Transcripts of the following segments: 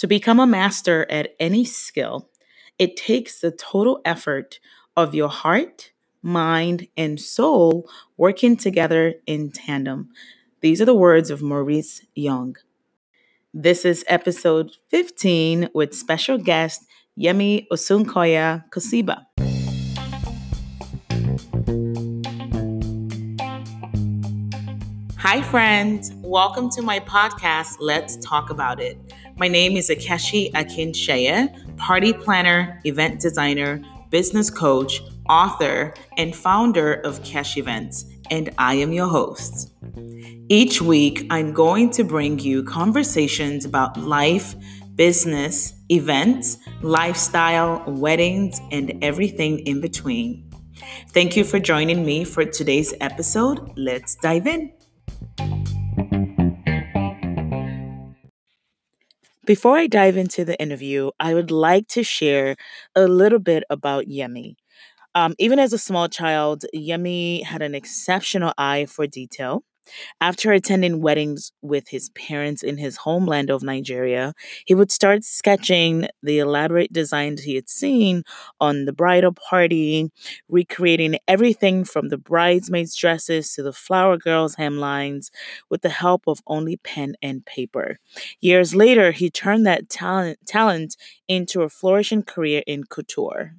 To become a master at any skill, it takes the total effort of your heart, mind, and soul working together in tandem. These are the words of Maurice Young. This is episode 15 with special guest Yemi Osunkoya Kosibah. Hi, friends. Welcome to my podcast, Let's Talk About It. My name is Akeshi Akinsheye, party planner, event designer, business coach, author, and founder of Cash Events, and I am your host. Each week, I'm going to bring you conversations about life, business, events, lifestyle, weddings, and everything in between. Thank you for joining me for today's episode. Let's dive in. Before I dive into the interview, I would like to share a little bit about Yemi. Um, even as a small child, Yemi had an exceptional eye for detail. After attending weddings with his parents in his homeland of Nigeria, he would start sketching the elaborate designs he had seen on the bridal party, recreating everything from the bridesmaids' dresses to the flower girls' hemlines with the help of only pen and paper. Years later, he turned that talent, talent into a flourishing career in couture.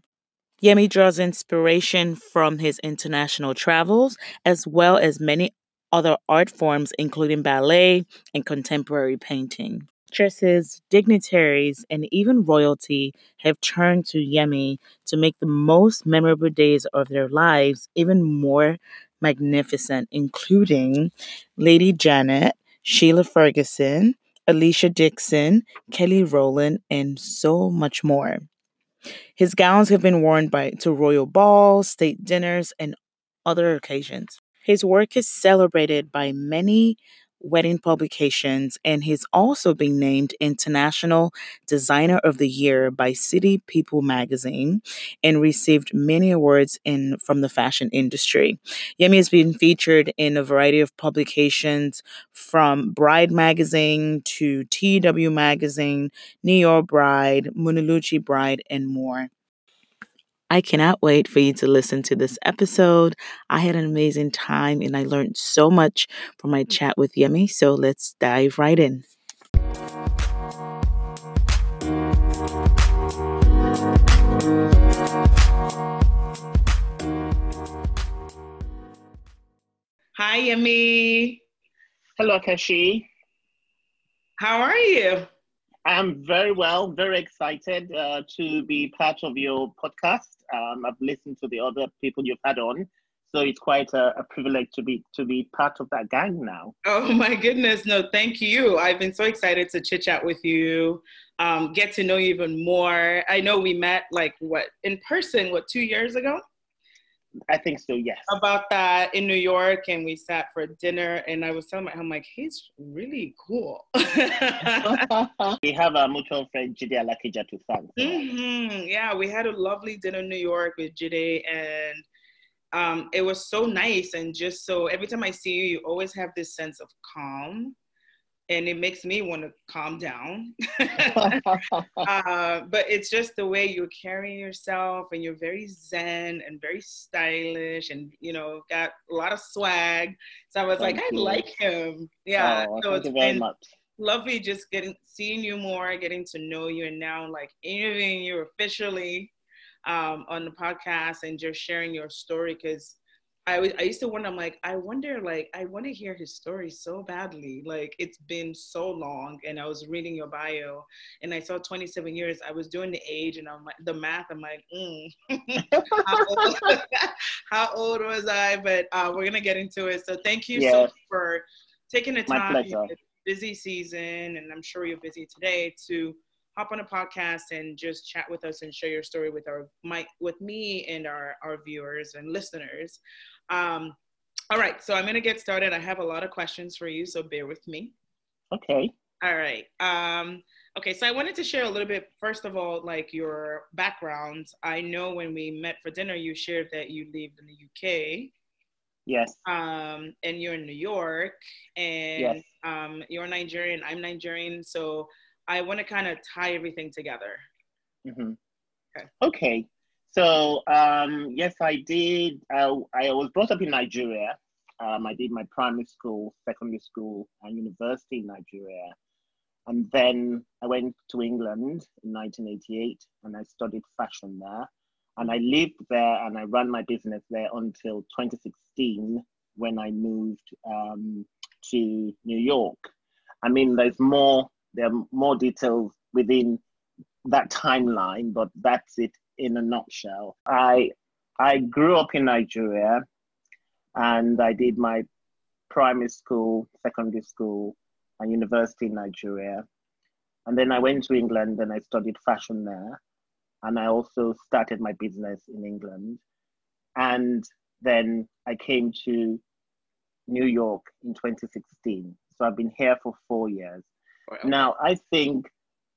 Yemi draws inspiration from his international travels as well as many other art forms, including ballet and contemporary painting. Actresses, dignitaries, and even royalty have turned to Yemi to make the most memorable days of their lives even more magnificent, including Lady Janet, Sheila Ferguson, Alesha Dixon, Kelly Rowland, and so much more. His gowns have been worn by to royal balls, state dinners, and other occasions. His work is celebrated by many wedding publications, and he's also been named International Designer of the Year by City People magazine and received many awards in from the fashion industry. Yemi has been featured in a variety of publications from Bride magazine to TW magazine, New York Bride, Munaluchi Bride, and more. I cannot wait for you to listen to this episode. I had an amazing time and I learned so much from my chat with Yemi. So let's dive right in. Hi, Yemi. Hello, Kashi. How are you? I'm very well, very excited uh, to be part of your podcast. Um, I've listened to the other people you've had on, so it's quite a, a, privilege to be to be part of that gang now. Oh my goodness! No, thank you. I've been so excited to chit chat with you, um, get to know you even more. I know we met like what in person, what two years ago. I think so, yes. About that in New York, and we sat for dinner, and I was telling my, I'm like, he's really cool. we have a mutual friend, Jide Alakija, to thank. Mm-hmm. Yeah, we had a lovely dinner in New York with Jide, and um, it was so nice. And just so every time I see you, you always have this sense of calm and it makes me want to calm down. uh, but it's just the way you're carrying yourself, and you're very zen and very stylish, and you know, got a lot of swag. So I was thank like, you. I like him. Yeah. Oh, so it's very much. lovely just getting seeing you more, getting to know you, and now like interviewing you officially um, on the podcast and just sharing your story because I, was I used to wonder, I'm like, I wonder, like, I want to hear his story so badly. Like, it's been so long. And I was reading your bio and I saw 27 years. I was doing the age and I'm like, the math, I'm like, mm. how, old, how, old, was I? But uh, we're going to get into it. So thank you yes. so much for taking the time. Busy season, and I'm sure you're busy today to hop on a podcast and just chat with us and share your story with our my with me and our our viewers and listeners. Um, all right, so I'm gonna get started. I have a lot of questions for you, so bear with me. Okay. All right. Um, okay, so I wanted to share a little bit, first of all, like your background. I know when we met for dinner, you shared that you lived in the UK. Yes. Um, and you're in New York, and yes. um, you're Nigerian. I'm Nigerian, so I want to kind of tie everything together. Mm-hmm. Okay. Okay. So um, yes, I did. Uh, I was brought up in Nigeria. Um, I did my primary school, secondary school, and university in Nigeria. And then I went to England in 1988 and I studied fashion there. And I lived there and I ran my business there until 2016 when I moved um, to New York. I mean, there's more, there are more details within that timeline, but that's it in a nutshell. I, I grew up in Nigeria and I did my primary school, secondary school, and university in Nigeria. And then I went to England and I studied fashion there. And I also started my business in England. And then I came to New York in 2016. So I've been here for four years. Now, I think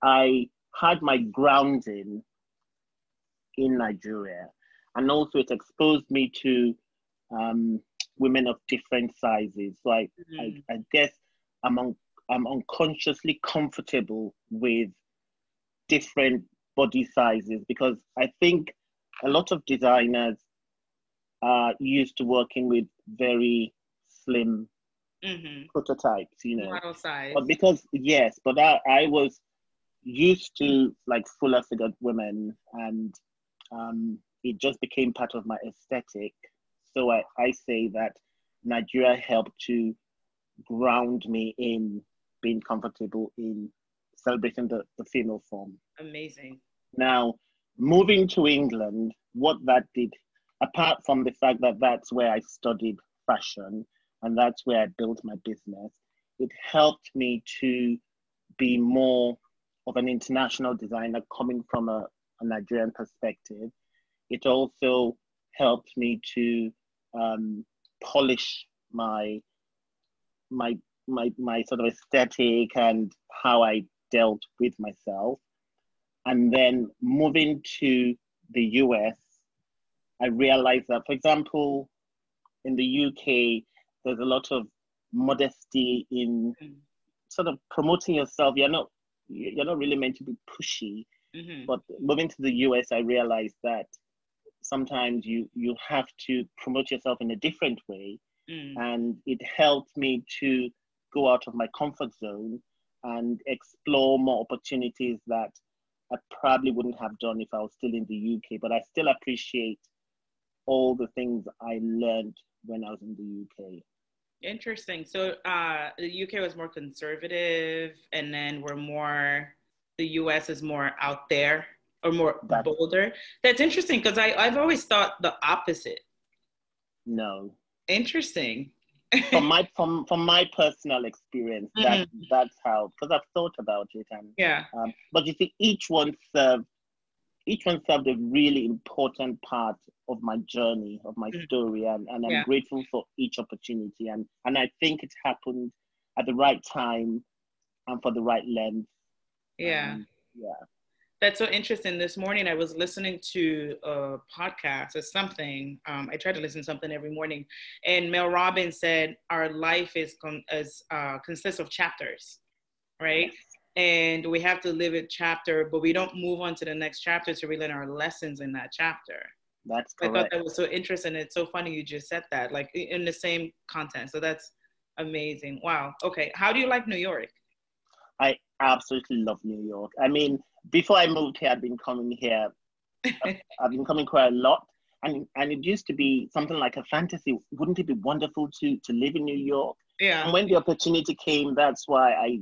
I had my grounding in Nigeria. And also, it exposed me to um, women of different sizes. So I, mm. I, I, guess I'm, un, I'm unconsciously comfortable with different body sizes because I think a lot of designers are used to working with very slim mm-hmm. prototypes, you know. Model size. But because yes, but I, I was used to like fuller figured women and um, it just became part of my aesthetic. So I, I say that Nigeria helped to ground me in being comfortable in celebrating the, the female form. Amazing. Now, moving to England, what that did, apart from the fact that that's where I studied fashion, and that's where I built my business. It helped me to be more of an international designer coming from a, a Nigerian perspective. It also helped me to um, polish my my my my sort of aesthetic and how I dealt with myself. And then moving to the US, I realized that, for example, in the UK, there's a lot of modesty in sort of promoting yourself. You're not you're not really meant to be pushy. Mm-hmm. But moving to the US, I realized that sometimes you you have to promote yourself in a different way, mm. and it helped me to go out of my comfort zone and explore more opportunities that I probably wouldn't have done if I was still in the UK. But I still appreciate all the things I learned when I was in the UK. Interesting. So uh, the UK was more conservative, and then we're more. The US is more out there or more That's, bolder. That's interesting because I've always thought the opposite. No. Interesting. from my from from my personal experience, that mm-hmm. that's how because I've thought about it and yeah. Um, but you see, each one served each one served a really important part of my journey, of my mm. story, and, and I'm yeah. grateful for each opportunity. And and I think it happened at the right time and for the right length. Yeah. Um, yeah. That's so interesting. This morning I was listening to a podcast or something. Um, I try to listen to something every morning, and Mel Robbins said our life is con- is uh, consists of chapters, right? Yes and we have to live a chapter, but we don't move on to the next chapter to relearn our lessons in that chapter. That's correct. I thought that was so interesting. It's so funny you just said that, like in the same content. So that's amazing. Wow. Okay. How do you like New York? I absolutely love New York. I mean, before I moved here, I've been coming here. I've been coming quite a lot, and and it used to be something like a fantasy. Wouldn't it be wonderful to to live in New York? Yeah. And when the opportunity came, that's why I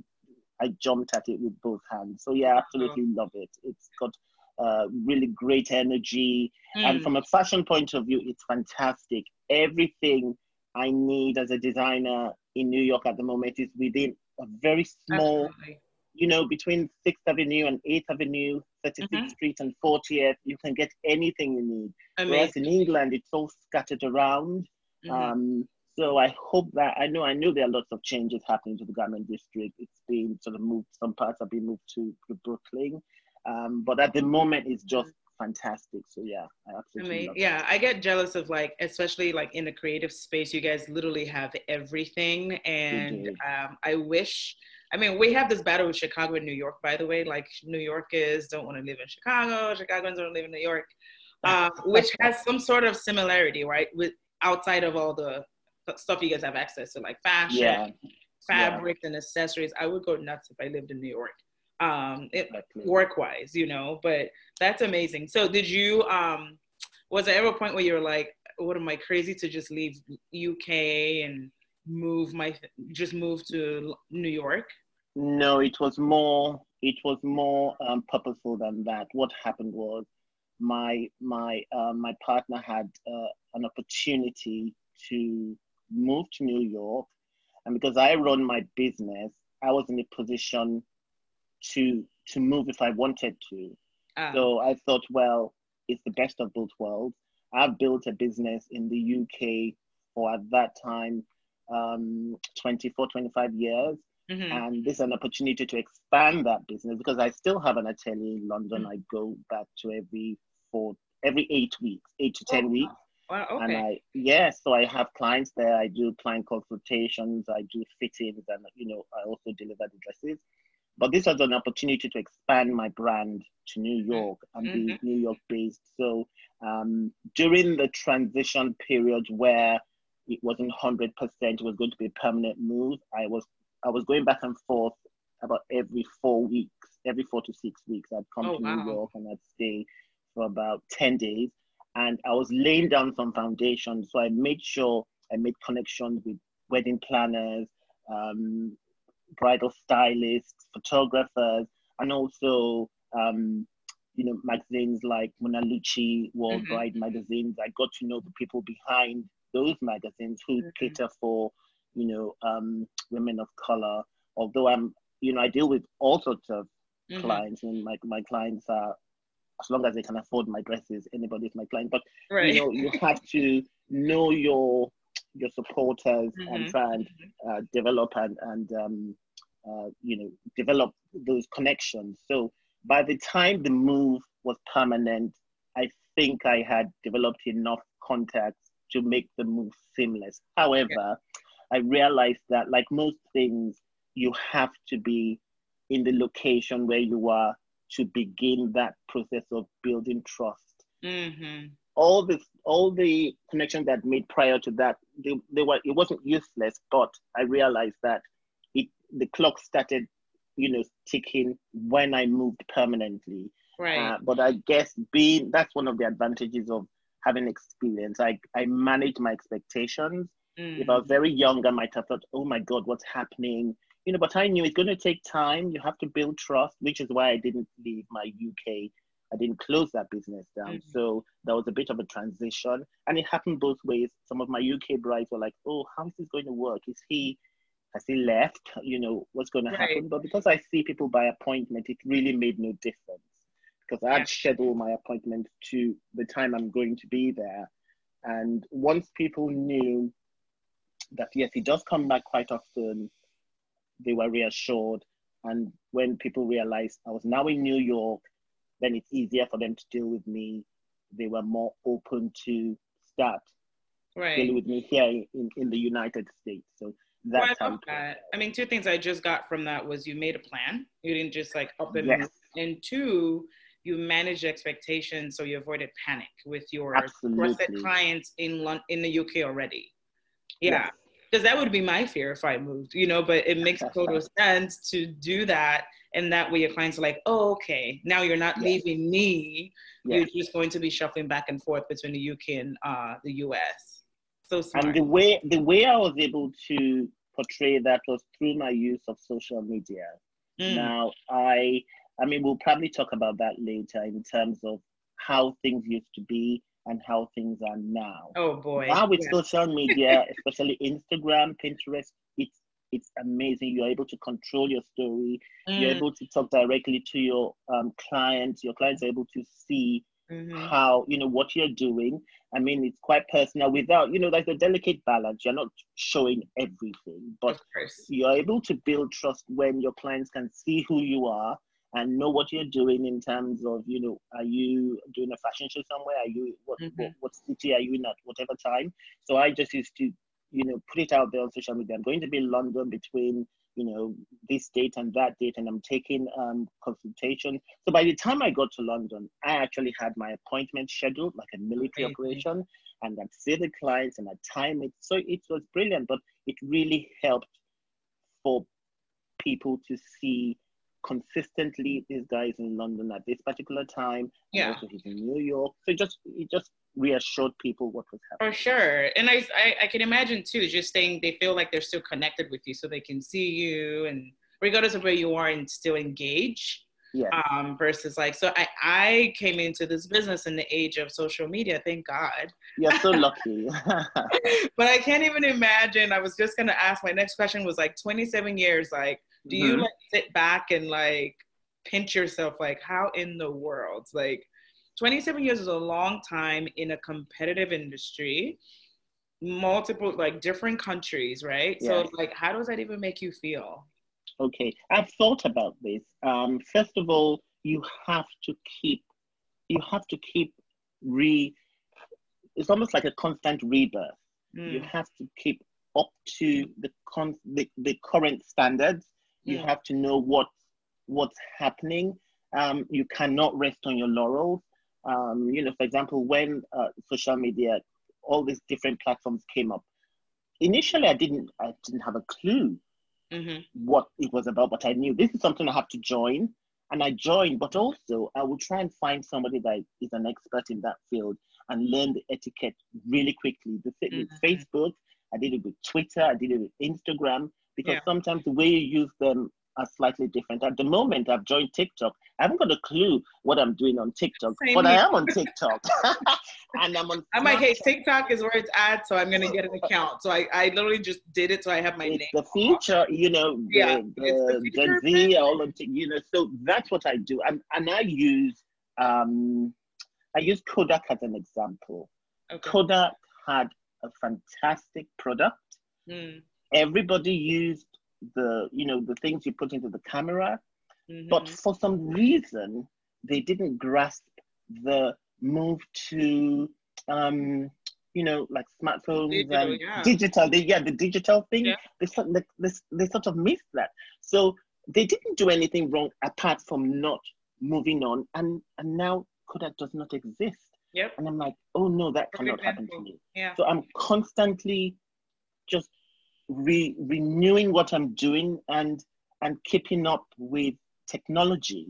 I jumped at it with both hands. So yeah, absolutely mm. love it. It's got uh, really great energy, mm. and from a fashion point of view, it's fantastic. Everything I need as a designer in New York at the moment is within a very small, absolutely. you know, between Sixth Avenue and Eighth Avenue, 36th mm-hmm. Street and 40th. You can get anything you need. Amazing. Whereas in England, it's all scattered around. Mm-hmm. Um, so I hope that I know I know there are lots of changes happening to the garment district. It's been sort of moved. Some parts have been moved to, to Brooklyn, um, but at the moment it's just fantastic. So yeah, I absolutely. I mean, yeah, I get jealous of like, especially like in the creative space, you guys literally have everything, and um, I wish I mean, we have this battle with Chicago and New York, by the way. Like New Yorkers don't want to live in Chicago, Chicagoans don't live in New York, uh, which has some sort of similarity, right? With outside of all the stuff you guys have access to, like fashion, yeah. fabric, yeah. and accessories. I would go nuts if I lived in New York, um, work wise, you know. But that's amazing. So, did you? Um, was there ever a point where you were like, "What am I crazy to just leave UK and move my just move to New York?" No, it was more. It was more um, purposeful than that. What happened was my my uh, my partner had uh, an opportunity to move to New York, and because I run my business, I was in a position to to move if I wanted to. Ah. So I thought, well, it's the best of both worlds. I've built a business in the UK for at that time um, 24, 25 years. Mm-hmm. And this is an opportunity to expand that business because I still have an atelier in London. Mm-hmm. I go back to every four, every eight weeks, eight to 10 oh, weeks. Wow, okay. And I, yeah, so I have clients there. I do client consultations, I do fittings, and you know, I also deliver the dresses. But this was an opportunity to expand my brand to New mm-hmm. York and mm-hmm. be New York based. So um, during the transition period where it wasn't hundred percent, it was going to be a permanent move. I was I was going back and forth about every four weeks, every four to six weeks. I'd come oh, to wow. New York and I'd stay for about ten days and I was laying down some foundation. So I made sure I made connections with wedding planners, um, bridal stylists, photographers, and also um, you know magazines like Munaluchi, World mm-hmm. Bride magazines. I got to know the people behind those magazines who mm-hmm. cater for you know um, women of color. Although I'm you know I deal with all sorts of mm-hmm. clients, and my my clients are as long as they can afford my dresses, anybody's my client. But right. you know, you have to know your your supporters mm-hmm. and try and uh, develop and and um, uh, you know develop those connections. So by the time the move was permanent, I think I had developed enough contacts to make the move seamless. However, yeah. I realized that like most things, you have to be in the location where you are to begin that process of building trust. Mm-hmm. All this, all the connections that made prior to that, they, they were it wasn't useless, but I realized that it the clock started, you know, ticking when I moved permanently. Right. Uh, but I guess being that's one of the advantages of having experience. I I managed my expectations. Mm-hmm. If I was mm-hmm. very young, I might have thought, "Oh my God, what's happening?" you know, but I knew it's going to take time. You have to build trust, which is why I didn't leave my UK. I didn't close that business down. Mm-hmm. So there was a bit of a transition, and it happened both ways. Some of my UK brides were like, "Oh, how is this going to work? Is he has he left? You know, what's going to right. happen?" But because I see people by appointment, it really made no difference because I had yeah. scheduled my appointment to the time I'm going to be there. And once people knew that yes, he does come back quite often, they were reassured. And when people realized I was now in New York, then it's easier for them to deal with me. They were more open to start right. dealing with me here in, in the United States. So that's well, I love that. I mean, two things I just got from that was you made a plan. You didn't just like up and yes. and two, you managed expectations so you avoided panic with your trusted clients in London, in the UK already. Yeah. Yes because that would be my fear if I moved, you know, but it makes total sense to do that. And that way your clients are like, oh, okay, now you're not leaving me. You're just going to be shuffling back and forth between the UK and uh, the US. So smart. And the way, the way I was able to portray that was through my use of social media. Mm. Now, I, I mean, we'll probably talk about that later in terms of how things used to be and how things are now. Oh boy! Now with yeah. social media, especially Instagram, Pinterest, it's it's amazing. You're able to control your story. Mm. You're able to talk directly to your um, clients. Your clients are able to see mm-hmm. how you know what you're doing. I mean, it's quite personal. Without you know, there's a delicate balance. You're not showing everything, but you're able to build trust when your clients can see who you are and know what you're doing in terms of you know are you doing a fashion show somewhere are you what, mm-hmm. what, what city are you in at whatever time so i just used to you know put it out there on social media i'm going to be in london between you know, this date and that date, and I'm taking um, consultation. So by the time I got to London, I actually had my appointment scheduled, like a military okay. operation, and I'd see the clients and I'd time it. So it was brilliant, but it really helped for people to see consistently this guy is in London at this particular time. Yeah. also he's in New York. So it just it just reassured people what was happening. For sure. And I, I, I can imagine too, just saying they feel like they're still connected with you so they can see you and regardless of where you are and still engage. Yeah. Um, versus like so I, I came into this business in the age of social media, thank God. You're so lucky. but I can't even imagine. I was just gonna ask my next question was like 27 years, like do you mm-hmm. like sit back and like pinch yourself like how in the world like 27 years is a long time in a competitive industry multiple like different countries right yes. so like how does that even make you feel okay i've thought about this um first of all you have to keep you have to keep re it's almost like a constant rebirth mm. you have to keep up to the con the, the current standards you have to know what what's happening. Um, you cannot rest on your laurels. Um, you know, for example, when uh, social media, all these different platforms came up, initially I didn't I didn't have a clue mm-hmm. what it was about, but I knew this is something I have to join, and I joined. But also, I will try and find somebody that is an expert in that field and learn the etiquette really quickly. The mm-hmm. Facebook, I did it with Twitter, I did it with Instagram because yeah. sometimes the way you use them are slightly different. At the moment, I've joined TikTok. I haven't got a clue what I'm doing on TikTok, Same but here. I am on TikTok. and I'm on. I'm like, hey, TikTok is where it's at, so I'm gonna get an account. So I, I literally just did it, so I have my it's name. The future, you know, the, yeah, the, the Z, all of you know. So that's what I do, and and I use um, I use Kodak as an example. Okay. Kodak had a fantastic product. Mm everybody used the you know the things you put into the camera mm-hmm. but for some reason they didn't grasp the move to um you know like smartphones digital, and yeah. digital they, yeah the digital thing yeah. they, they, they, they sort of missed that so they didn't do anything wrong apart from not moving on and and now kodak does not exist yep. and i'm like oh no that cannot happen to me yeah. so i'm constantly just re- renewing what I'm doing and and keeping up with technology.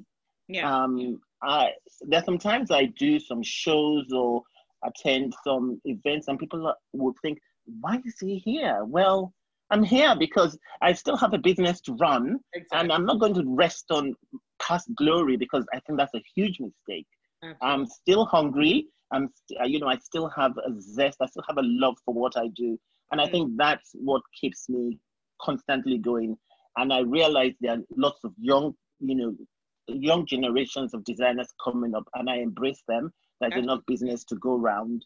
Yeah. Um, I there sometimes I do some shows or attend some events, and people would think, "Why is he here?" Well, I'm here because I still have a business to run, exactly. and I'm not going to rest on past glory because I think that's a huge mistake. Absolutely. I'm still hungry. I'm, st- you know, I still have a zest. I still have a love for what I do, and I mm. think that's what keeps me constantly going. And I realize there are lots of young, you know, young generations of designers coming up, and I embrace them. There's okay. enough business to go around,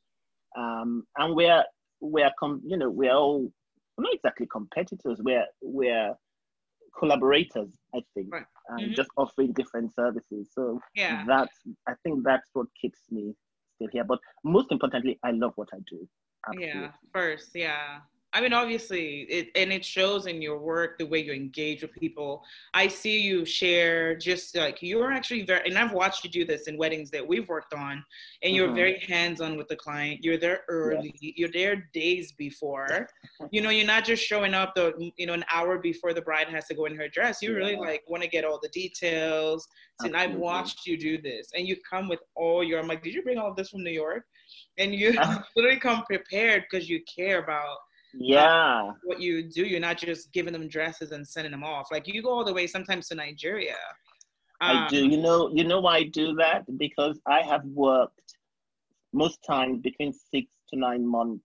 um, and we're we're com- you know we're all not exactly competitors. We're we're collaborators, I think, right. and mm-hmm. just offering different services. So yeah. that's I think that's what keeps me still here. But most importantly, I love what I do. Absolutely. Yeah, first, yeah. I mean, obviously, it, and it shows in your work the way you engage with people. I see you share just like you're actually very, and I've watched you do this in weddings that we've worked on, and you're mm-hmm. very hands on with the client. You're there early, yes. you're there days before. you know, you're not just showing up the, you know, an hour before the bride has to go in her dress. You yeah. really like want to get all the details. And I've watched you do this, and you come with all your, I'm like, did you bring all of this from New York? And you literally come prepared because you care about yeah. uh, what you do you're not just giving them dresses and sending them off. Like you go all the way sometimes to nigeria. Um, i do. You know you know why i do that? Because i have worked most times between six to nine months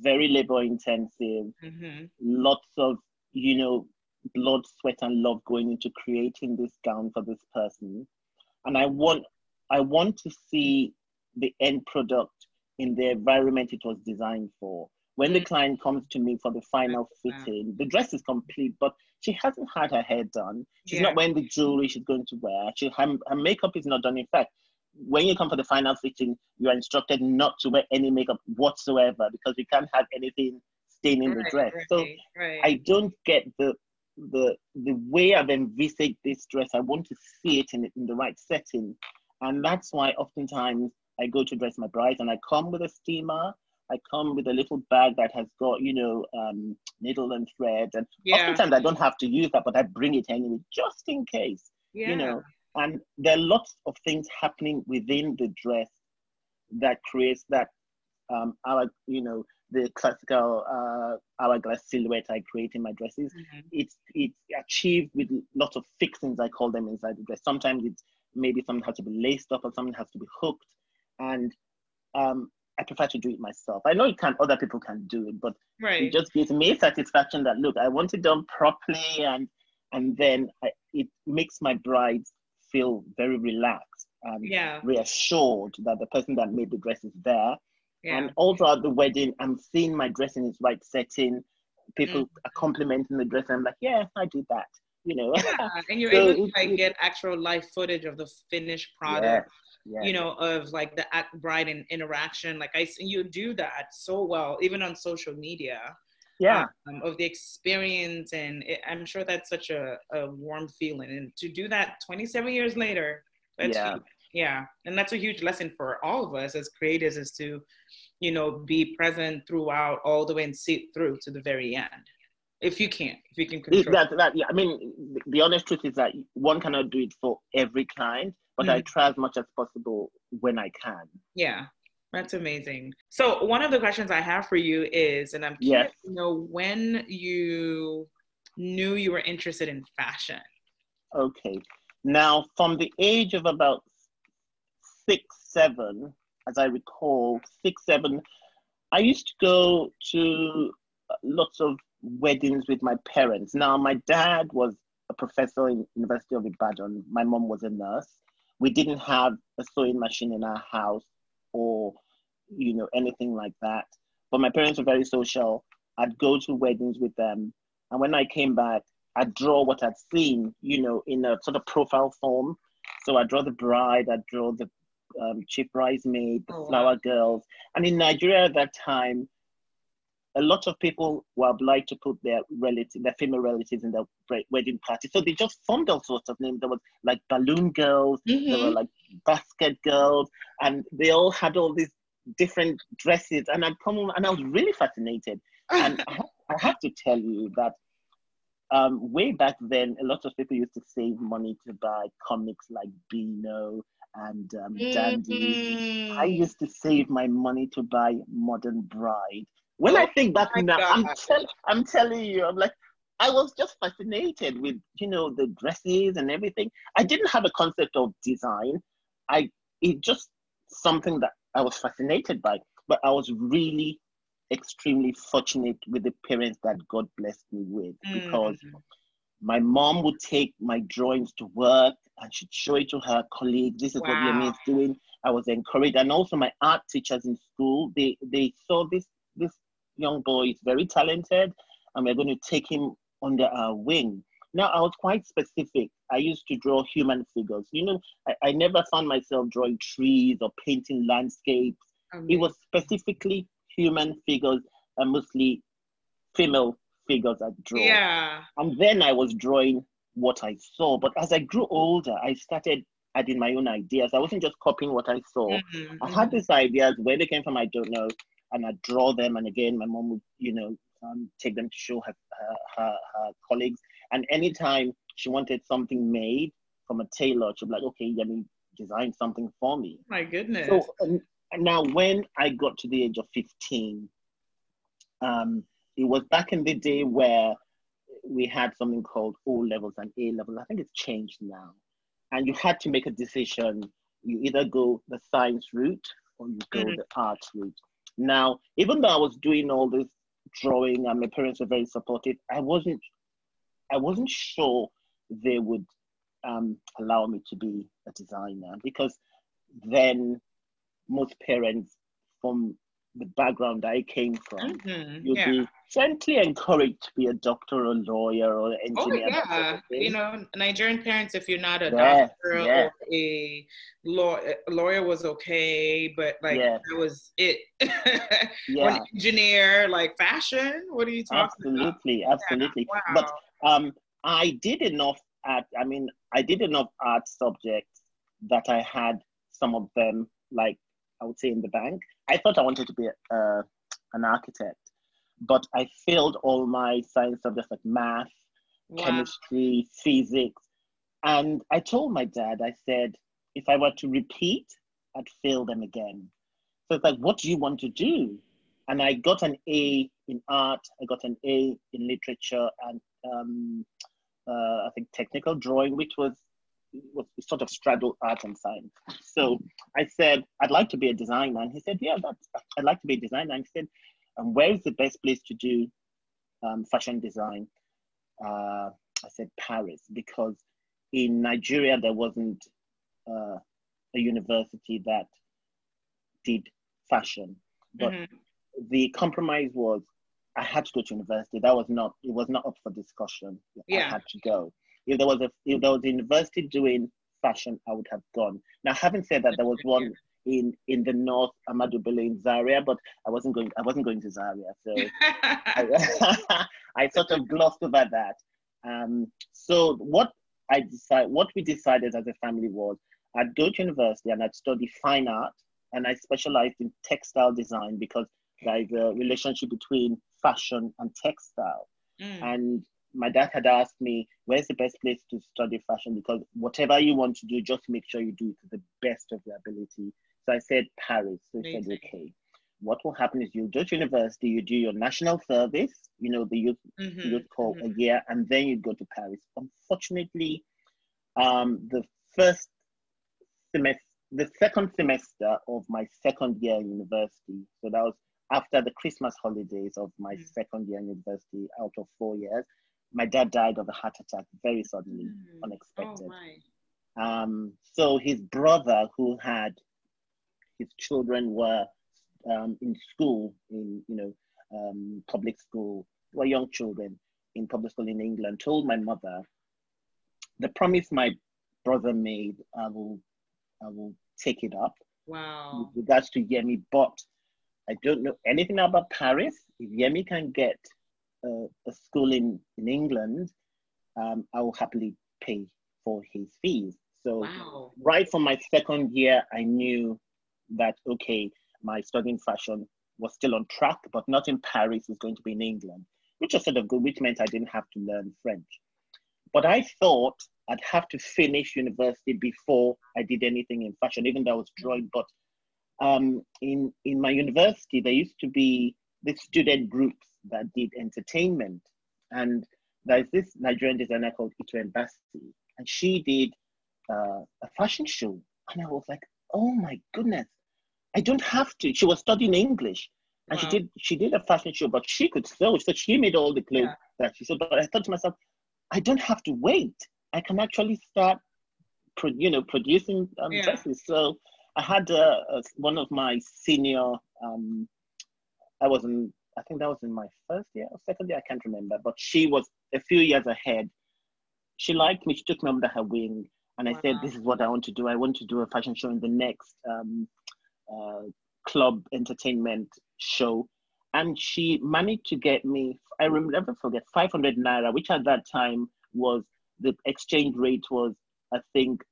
very labor intensive mm-hmm. lots of you know blood sweat and love going into creating this gown for this person. And i want i want to see the end product in the environment it was designed for when the client comes to me for the final mm. fitting, the dress is complete, but she hasn't had her hair done. She's yeah. not wearing the jewelry she's going to wear. She, her, her makeup is not done. In fact, when you come for the final fitting, you are instructed not to wear any makeup whatsoever because we can't have anything staining right, the dress. Right, so right. I don't get the the the way I've envisaged this dress, I want to see it in, in the right setting. And that's why oftentimes I go to dress my bride and I come with a steamer. I come with a little bag that has got, you know, um, needle and thread. And yeah. oftentimes I don't have to use that, but I bring it anyway, just in case, yeah. you know. And there are lots of things happening within the dress that creates that um, our, you know, the classical uh, hourglass silhouette I create in my dresses. Mm-hmm. It's it's achieved with lots of fixings I call them inside the dress. Sometimes it's maybe something has to be laced up or something has to be hooked, and um, I prefer to do it myself. I know it can other people can do it, but right. it just gives me satisfaction that look, I want it done properly, and and then I, it makes my brides feel very relaxed and yeah. reassured that the person that made the dress is there yeah. And all throughout the wedding, I'm seeing my dress in its right setting. People mm. are complimenting the dress. And I'm like, yeah, I did that. You know. Yeah, and you're so able to like get actual live footage of the finished product. Yeah, yeah. You know, of like the bride and interaction. Like I, you do that so well, even on social media. Yeah. Um, of the experience, and it, I'm sure that's such a, a warm feeling. And to do that 27 years later, that's yeah. Huge yeah and that's a huge lesson for all of us as creators is to you know be present throughout all the way and see it through to the very end if you can if you can control that, that yeah i mean the honest truth is that one cannot do it for every client but mm-hmm. i try as much as possible when i can. Yeah that's amazing. So one of the questions i have for you is and i'm curious yes. to know when you knew you were interested in fashion. Okay. Now from the age of about six, seven, as I recall, six, seven, I used to go to lots of weddings with my parents. Now, my dad was a professor in University of Ibadan. My mom was a nurse. We didn't have a sewing machine in our house or, you know, anything like that. But my parents were very social. I'd go to weddings with them. And when I came back, I'd draw what I'd seen, you know, in a sort of profile form. So I draw the bride, I draw the um, chief bridesmaid, the oh, flower wow. girls. And in Nigeria at that time, a lot of people were obliged to put their relatives, their female relatives in their wedding party. So they just formed all sorts of names. There was like balloon girls, mm-hmm. there were mm-hmm. like basket girls, and they all had all these different dresses. And I'd come and I was really fascinated. and I, I have to tell you that um, way back then, a lot of people used to save money to buy comics like Beano and um, mm-hmm. Dandy. I used to save my money to buy Modern Bride. When oh, I think back now, I'm, tell- I'm telling you, I'm like, I was just fascinated with, you know, the dresses and everything. I didn't have a concept of design. I it just something that I was fascinated by, but I was really extremely fortunate with the parents that God blessed me with because mm-hmm. my mom would take my drawings to work and she'd show it to her colleagues. This is wow. what Yemi is doing. I was encouraged, and also my art teachers in school. They they saw this this young boy is very talented, and we're going to take him under our wing. Now I was quite specific. I used to draw human figures. You know, I, I never found myself drawing trees or painting landscapes. It was specifically human figures and mostly female figures I draw. Yeah. And then I was drawing what I saw. But as I grew older, I started adding my own ideas. I wasn't just copying what I saw. Mm-hmm. I had these ideas. Where they came from, I don't know. And I draw them. And again, my mom would, you know, um, take them to show her, her, her, her, colleagues. And anytime she wanted something made from a tailor, she'd be like, okay, let me design something for me. My goodness. So um, now, when I got to the age of 15, um, it was back in the day where we had something called O levels and A levels. I think it's changed now. And you had to make a decision. You either go the science route or you go mm-hmm. the art route. Now, even though I was doing all this drawing and my parents were very supportive, I wasn't I wasn't sure they would um, allow me to be a designer because then most parents from the background I came from, mm-hmm. you'd yeah. be gently encouraged to be a doctor or lawyer or engineer. Oh, yeah. You know, Nigerian parents, if you're not a yeah, doctor yeah. or a law, lawyer was okay, but like yeah. that was it. yeah. Or engineer, like fashion, what are you talking absolutely, about? Absolutely, absolutely. Wow. But um, I did enough at, I mean, I did enough art subjects that I had some of them, like I would say in the bank. I thought I wanted to be a, uh, an architect, but I failed all my science subjects like math, wow. chemistry, physics. And I told my dad, I said, if I were to repeat, I'd fail them again. So it's like, what do you want to do? And I got an A in art, I got an A in literature, and um, uh, I think technical drawing, which was was sort of straddled art and science. So I said, I'd like to be a designer. And he said, Yeah, that's, I'd like to be a designer. And he said, and where is the best place to do um, fashion design? Uh, I said, Paris, because in Nigeria, there wasn't uh, a university that did fashion. But mm-hmm. the compromise was I had to go to university. That was not it was not up for discussion. Yeah. I had to go. If there was a if there was a university doing fashion, I would have gone. Now, having said that, there was one in in the north, Ahmadu Bello in Zaria, but I wasn't going. I wasn't going to Zaria, so I, I, sort of glossed over that. Um, so what I decided, what we decided as a family was, I'd go to university and I'd study fine art, and I specialized in textile design because there is a relationship between fashion and textile. Mm. And my dad had asked me, where's the best place to study fashion? Because whatever you want to do, just make sure you do it to the best of your ability. So I said Paris. So he said, okay. What will happen is you go to university, you do your national service, you know, the youth, mm-hmm. youth corps mm-hmm. a year, and then you go to Paris. Unfortunately, um, the first semester, the second semester of my second year in university, so that was after the Christmas holidays of my mm. second year in university out of four years, my dad died of a heart attack very suddenly, mm. unexpected. Oh, um, so his brother, who had his children were um, in school, in you know um, public school, were young children in public school in England, told my mother, the promise my brother made, I will, I will take it up. Wow. With regards to Yemi, but I don't know anything about Paris. If Yemi can get uh, a school in, in England, um, I will happily pay for his fees. So wow. right from my second year, I knew that, okay, my studying fashion was still on track, but not in Paris, it's going to be in England, which was sort of good, which meant I didn't have to learn French. But I thought I'd have to finish university before I did anything in fashion, even though I was drawing. But um, in in my university, there used to be the student groups that did entertainment, and there's this Nigerian designer called Ituen Basi, and she did uh, a fashion show, and I was like, oh my goodness, I don't have to. She was studying English, and wow. she did she did a fashion show, but she could sew, so she made all the clothes yeah. that she sewed. But I thought to myself, I don't have to wait. I can actually start, pro- you know, producing um, yeah. dresses. So I had uh, one of my senior. Um, I was in. I think that was in my first year or second year. I can't remember, but she was a few years ahead. She liked me. She took me under her wing, and I wow. said, "This is what I want to do. I want to do a fashion show in the next um, uh, club entertainment show." And she managed to get me. I remember forget 500 naira, which at that time was the exchange rate was I think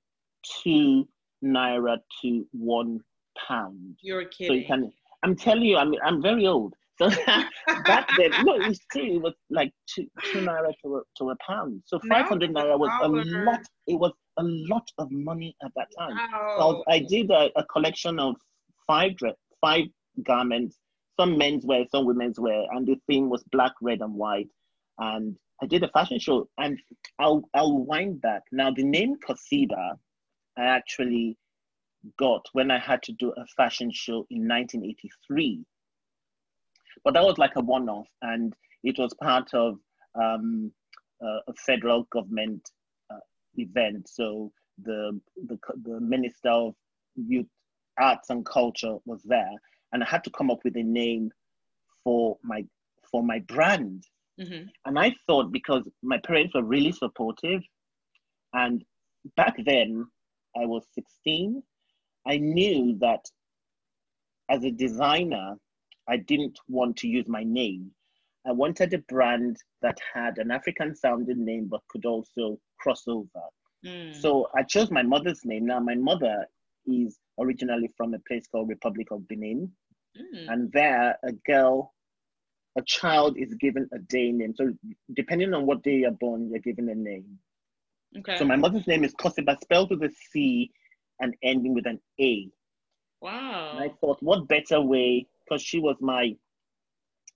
two naira to one pound. You're kidding. So you can, I'm telling you, I'm I'm very old. So back then, no, it's true. It was like two, two naira to a, to a pound. So 500 naira was a lot. It was a lot of money at that time. Wow. So I did a, a collection of five dress, five garments, some menswear, some women's wear, and the theme was black, red, and white. And I did a fashion show, and I'll I'll wind back. Now the name Kosibah I actually got when I had to do a fashion show in 1983. But that was like a one off, and it was part of um, uh, a federal government uh, event. So the, the, the Minister of Youth, Arts and Culture was there, and I had to come up with a name for my for my brand. Mm-hmm. And I thought because my parents were really supportive, and back then I was 16, I knew that as a designer, I didn't want to use my name. I wanted a brand that had an African sounding name but could also cross over. Mm. So I chose my mother's name. Now, my mother is originally from a place called Republic of Benin. Mm. And there, a girl, a child is given a day name. So depending on what day you're born, you're given a name. Okay. So my mother's name is Cosiba, spelled with a C and ending with an A. Wow. And I thought, what better way? Because she was my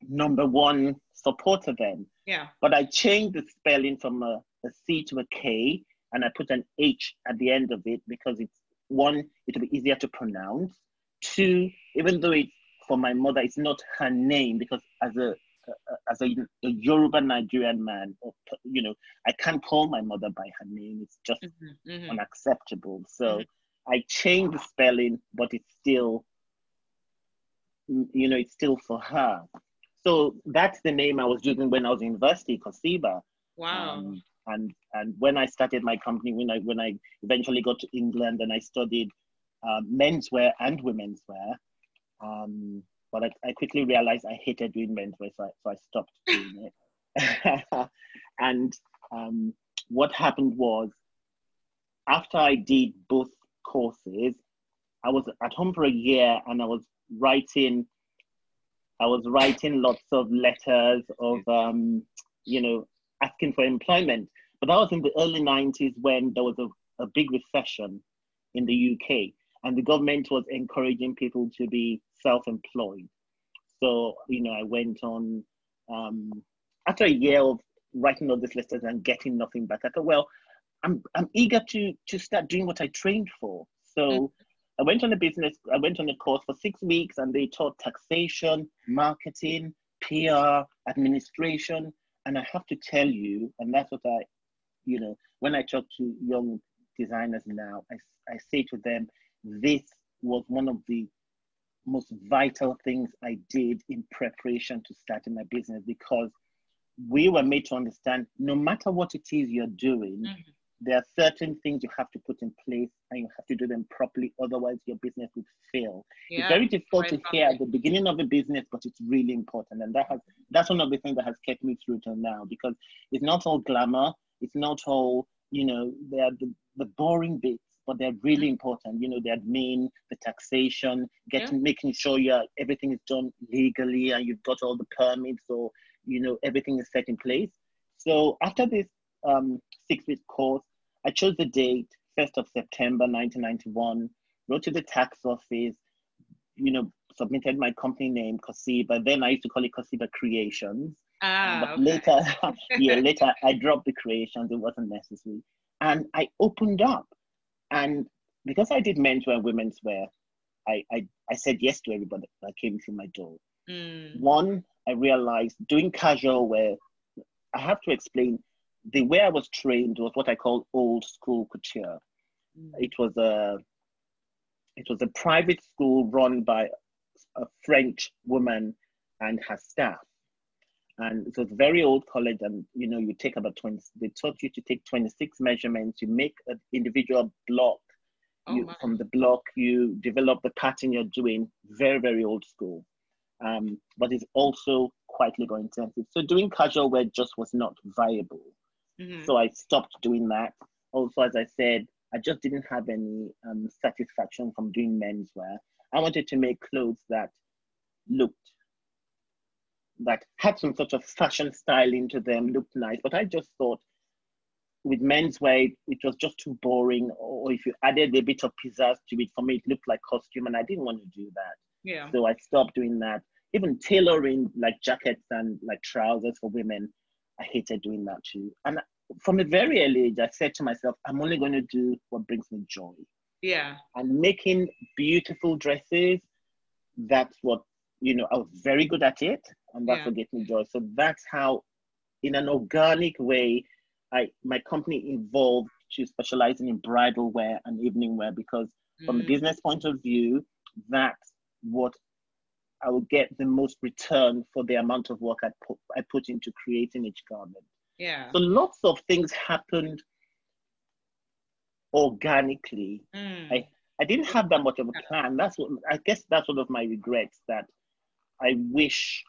number one supporter then. Yeah. But I changed the spelling from a, a C to a K and I put an H at the end of it because it's one, it'll be easier to pronounce. Two, even though it's for my mother, it's not her name because as a as a, a Yoruba Nigerian man, or, you know, I can't call my mother by her name. It's just mm-hmm, mm-hmm. unacceptable. So mm-hmm. I changed the spelling, but it's still, you know, it's still for her. So that's the name I was using when I was in university, Kosibah. Wow. Um, and and when I started my company, when I when I eventually got to England and I studied uh, menswear and women's wear, um, but I, I, quickly realized I hated doing menswear, so I, so I stopped doing it. and um, what happened was, after I did both courses, I was at home for a year and I was writing I was writing lots of letters of, um, you know, asking for employment. But that was in the early 90s when there was a, a big recession in the UK and the government was encouraging people to be self-employed. So, you know, I went on, um, after a year of writing all these letters and getting nothing back, I thought, well, I'm, I'm eager to, to start doing what I trained for. So mm-hmm. I went on a business, I went on a course for six weeks and they taught taxation, marketing, PR, administration. And I have to tell you, and that's what I, you know, when I talk to young designers now, I, I say to them, this was one of the most vital things I did in preparation to starting my business because we were made to understand no matter what it is you're doing, mm-hmm. there are certain things you have to put in place and you have to do them properly otherwise your business would fail. Yeah, it's very difficult to hear at the beginning of a business but it's really important. And that has that's one of the things that has kept me through till now because it's not all glamour it's not all you know they're the, the boring bits but they're really mm. important you know the admin the taxation getting yeah. making sure you're everything is done legally and you've got all the permits or you know everything is set in place so after this um, six week course I chose the date, 1st of September 1991, wrote to the tax office, you know, submitted my company name, Kosibah. Then I used to call it Kosibah Creations. Ah, but okay. later, yeah, later I dropped the creations. It wasn't necessary. And I opened up. And because I did menswear and women's wear, I, I, I said yes to everybody that came through my door. Mm. One, I realized doing casual wear, I have to explain the way I was trained was what I call old school couture. Mm. It was a it was a private school run by a French woman and her staff. And it was very old college, and you know, you take about 20, they taught you to take 26 measurements, you make an individual block. Oh you, from the block, you develop the pattern you're doing, very, very old school. Um, but it's also quite labor intensive. So doing casual wear just was not viable. Mm-hmm. So I stopped doing that. Also, as I said, I just didn't have any um, satisfaction from doing menswear. I wanted to make clothes that looked, that had some sort of fashion style into them, looked nice. But I just thought with menswear, it was just too boring. Or if you added a bit of pizzazz to it, for me, it looked like costume, and I didn't want to do that. Yeah. So I stopped doing that. Even tailoring like jackets and like trousers for women, I hated doing that too. And from a very early age, I said to myself, I'm only going to do what brings me joy. Yeah. And making beautiful dresses, that's what, you know, I was very good at it. And that's yeah. what gets me joy. So that's how, in an organic way, I my company evolved to specializing in bridal wear and evening wear because from a mm. business point of view, that's what I will get the most return for the amount of work I put I put into creating each garment. Yeah. So lots of things happened organically. Mm. I I didn't have that much of a plan. That's what I guess that's one of my regrets that I wish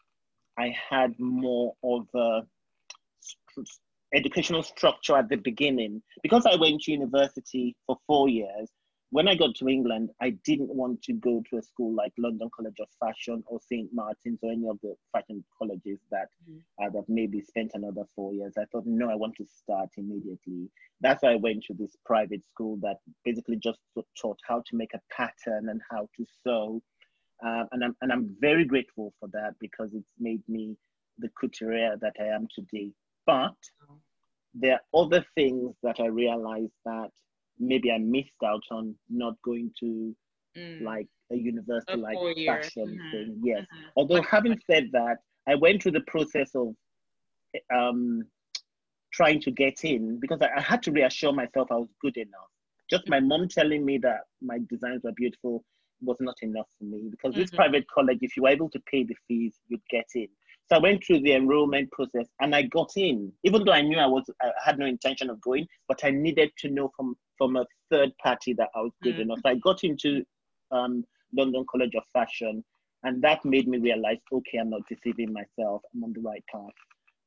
I had more of a educational structure at the beginning. Because I went to university for four years, when I got to England, I didn't want to go to a school like London College of Fashion or St. Martin's or any of the fashion colleges that mm. I'd have maybe spent another four years. I thought, no, I want to start immediately. That's why I went to this private school that basically just taught how to make a pattern and how to sew. Um, and, I'm, and I'm very grateful for that because it's made me the couturier that I am today. But there are other things that I realized that maybe I missed out on not going to mm. like a university like fashion mm-hmm. thing. Yes. Mm-hmm. Although having said that, I went through the process of um, trying to get in because I, I, had to reassure myself I was good enough. Just my mom telling me that my designs were beautiful was not enough for me because mm-hmm. this private college, if you were able to pay the fees, you'd get in. So I went through the enrollment process and I got in, even though I knew I was I had no intention of going, but I needed to know from from a third party that I was good mm-hmm. enough. So I got into um, London College of Fashion, and that made me realize, okay, I'm not deceiving myself. I'm on the right path.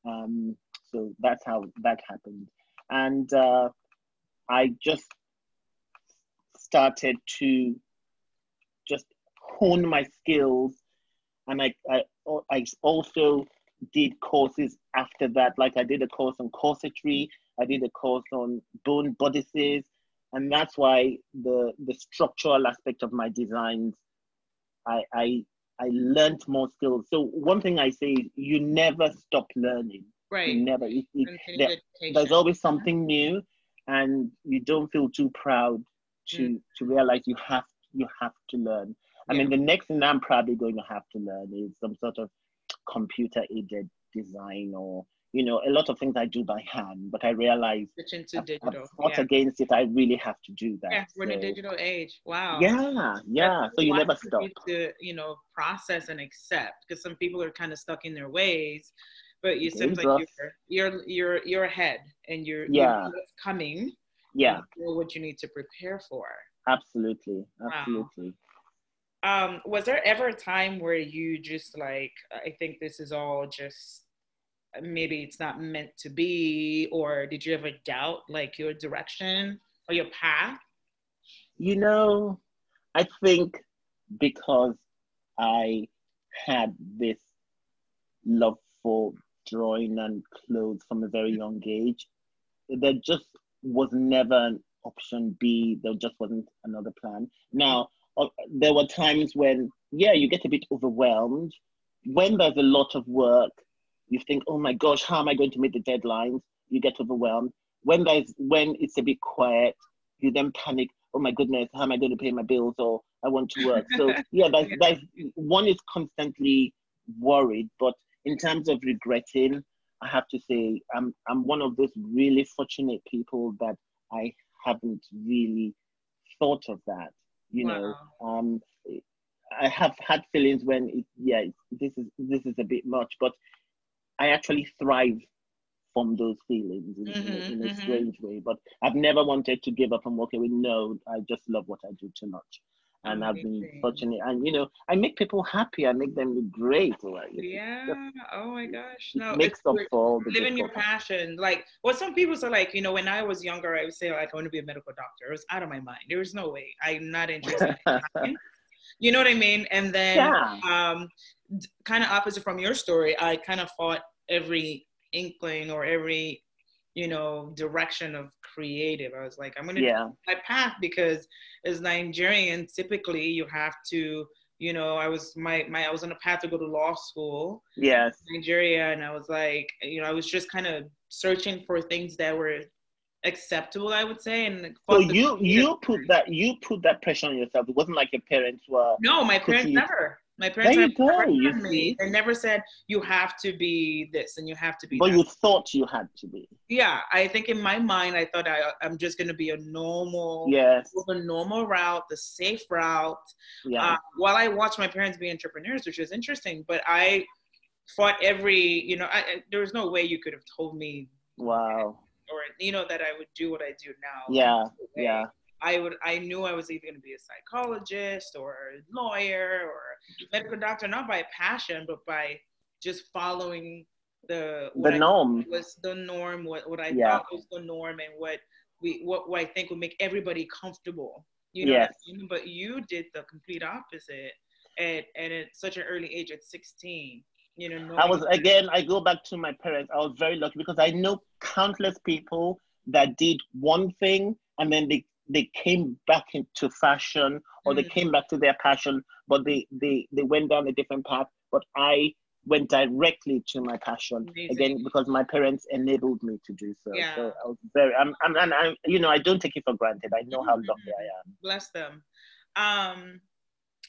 Um, so that's how that happened, and uh, I just started to just hone my skills and I, I, I also did courses after that. Like I did a course on corsetry, I did a course on bone bodices, and that's why the the structural aspect of my designs, I I I learned more skills. So one thing I say is you never stop learning. Right. You never. It, it, there, there's always something new, and you don't feel too proud to mm. to realize you have you have to learn. I mean, the next thing I'm probably going to have to learn is some sort of computer aided design or you know a lot of things I do by hand, but I realize digital. What's yeah. against it? I really have to do that. Yeah, we're so, in a digital age. Wow. Yeah, yeah. That's so you never stop. To you know process and accept because some people are kind of stuck in their ways, but you seem like you're you're you're you're ahead and you're yeah you what's coming. Yeah. what you need to prepare for. Absolutely, absolutely. Wow um was there ever a time where you just like i think this is all just maybe it's not meant to be or did you ever doubt like your direction or your path? You know i think because i had this love for drawing and clothes from a very young age there just was never an option b there just wasn't another plan now uh, there were times when, yeah, you get a bit overwhelmed. When there's a lot of work, you think, oh my gosh, how am I going to meet the deadlines? You get overwhelmed. When there's when it's a bit quiet, you then panic. Oh my goodness, how am I going to pay my bills? Or I want to work. So yeah, that's, that's one is constantly worried. But in terms of regretting, I have to say I'm I'm one of those really fortunate people that I haven't really thought of that you wow. know um i have had feelings when it, yeah this is this is a bit much but i actually thrive from those feelings in, mm-hmm, in, a, in a mm-hmm. strange way but i've never wanted to give up and walk away no i just love what i do too much and I've been fortunate. And you know, I make people happy. I make them look great. Like, yeah. Oh my gosh. No. Mixed up for all the living your passion. Like what some people say, like you know, when I was younger, I would say like I want to be a medical doctor. It was out of my mind. There was no way. I'm not interested. in you know what I mean? And then, yeah. um, kind of opposite from your story, I kind of fought every inkling or every you know direction of creative. I was like i'm gonna yeah. my path because as nigerian typically you have to you know i was my my i was on a path to go to law school yes. Nigeria and i was like you know i was just kind of searching for things that were acceptable i would say and so you you put that you put that pressure on yourself. It wasn't like your parents were no my parents never my parents there you go, you me. They never said you have to be this and you have to be. But that. you thought you had to be. Yeah, I think in my mind I thought I I'm just gonna be a normal, yes, the normal route, the safe route. Yeah. Uh, while I watched my parents be entrepreneurs, which was interesting, but I fought every, you know, I, there was no way you could have told me. Wow. Or you know that I would do what I do now. Yeah. Yeah. I would I knew I was either going to be a psychologist or a lawyer or a medical doctor, not by passion, but by just following the the norm was the norm what, what i Yeah. thought was the norm and what we what, what i think would make everybody comfortable you know Yes. I mean? but you did the complete opposite at, at such an early age at 16 you know I was again. I go back to my parents. I was very lucky because I know countless people that did one thing and then they they came back into fashion or they Mhm. came back to their passion, but they they they went down a different path. But I went directly to my passion Amazing. again because my parents enabled me to do so. Yeah. So I was very. I'm. I'm. And I'm. You know, I don't take it for granted. I know how Mhm, lucky I am. bless them um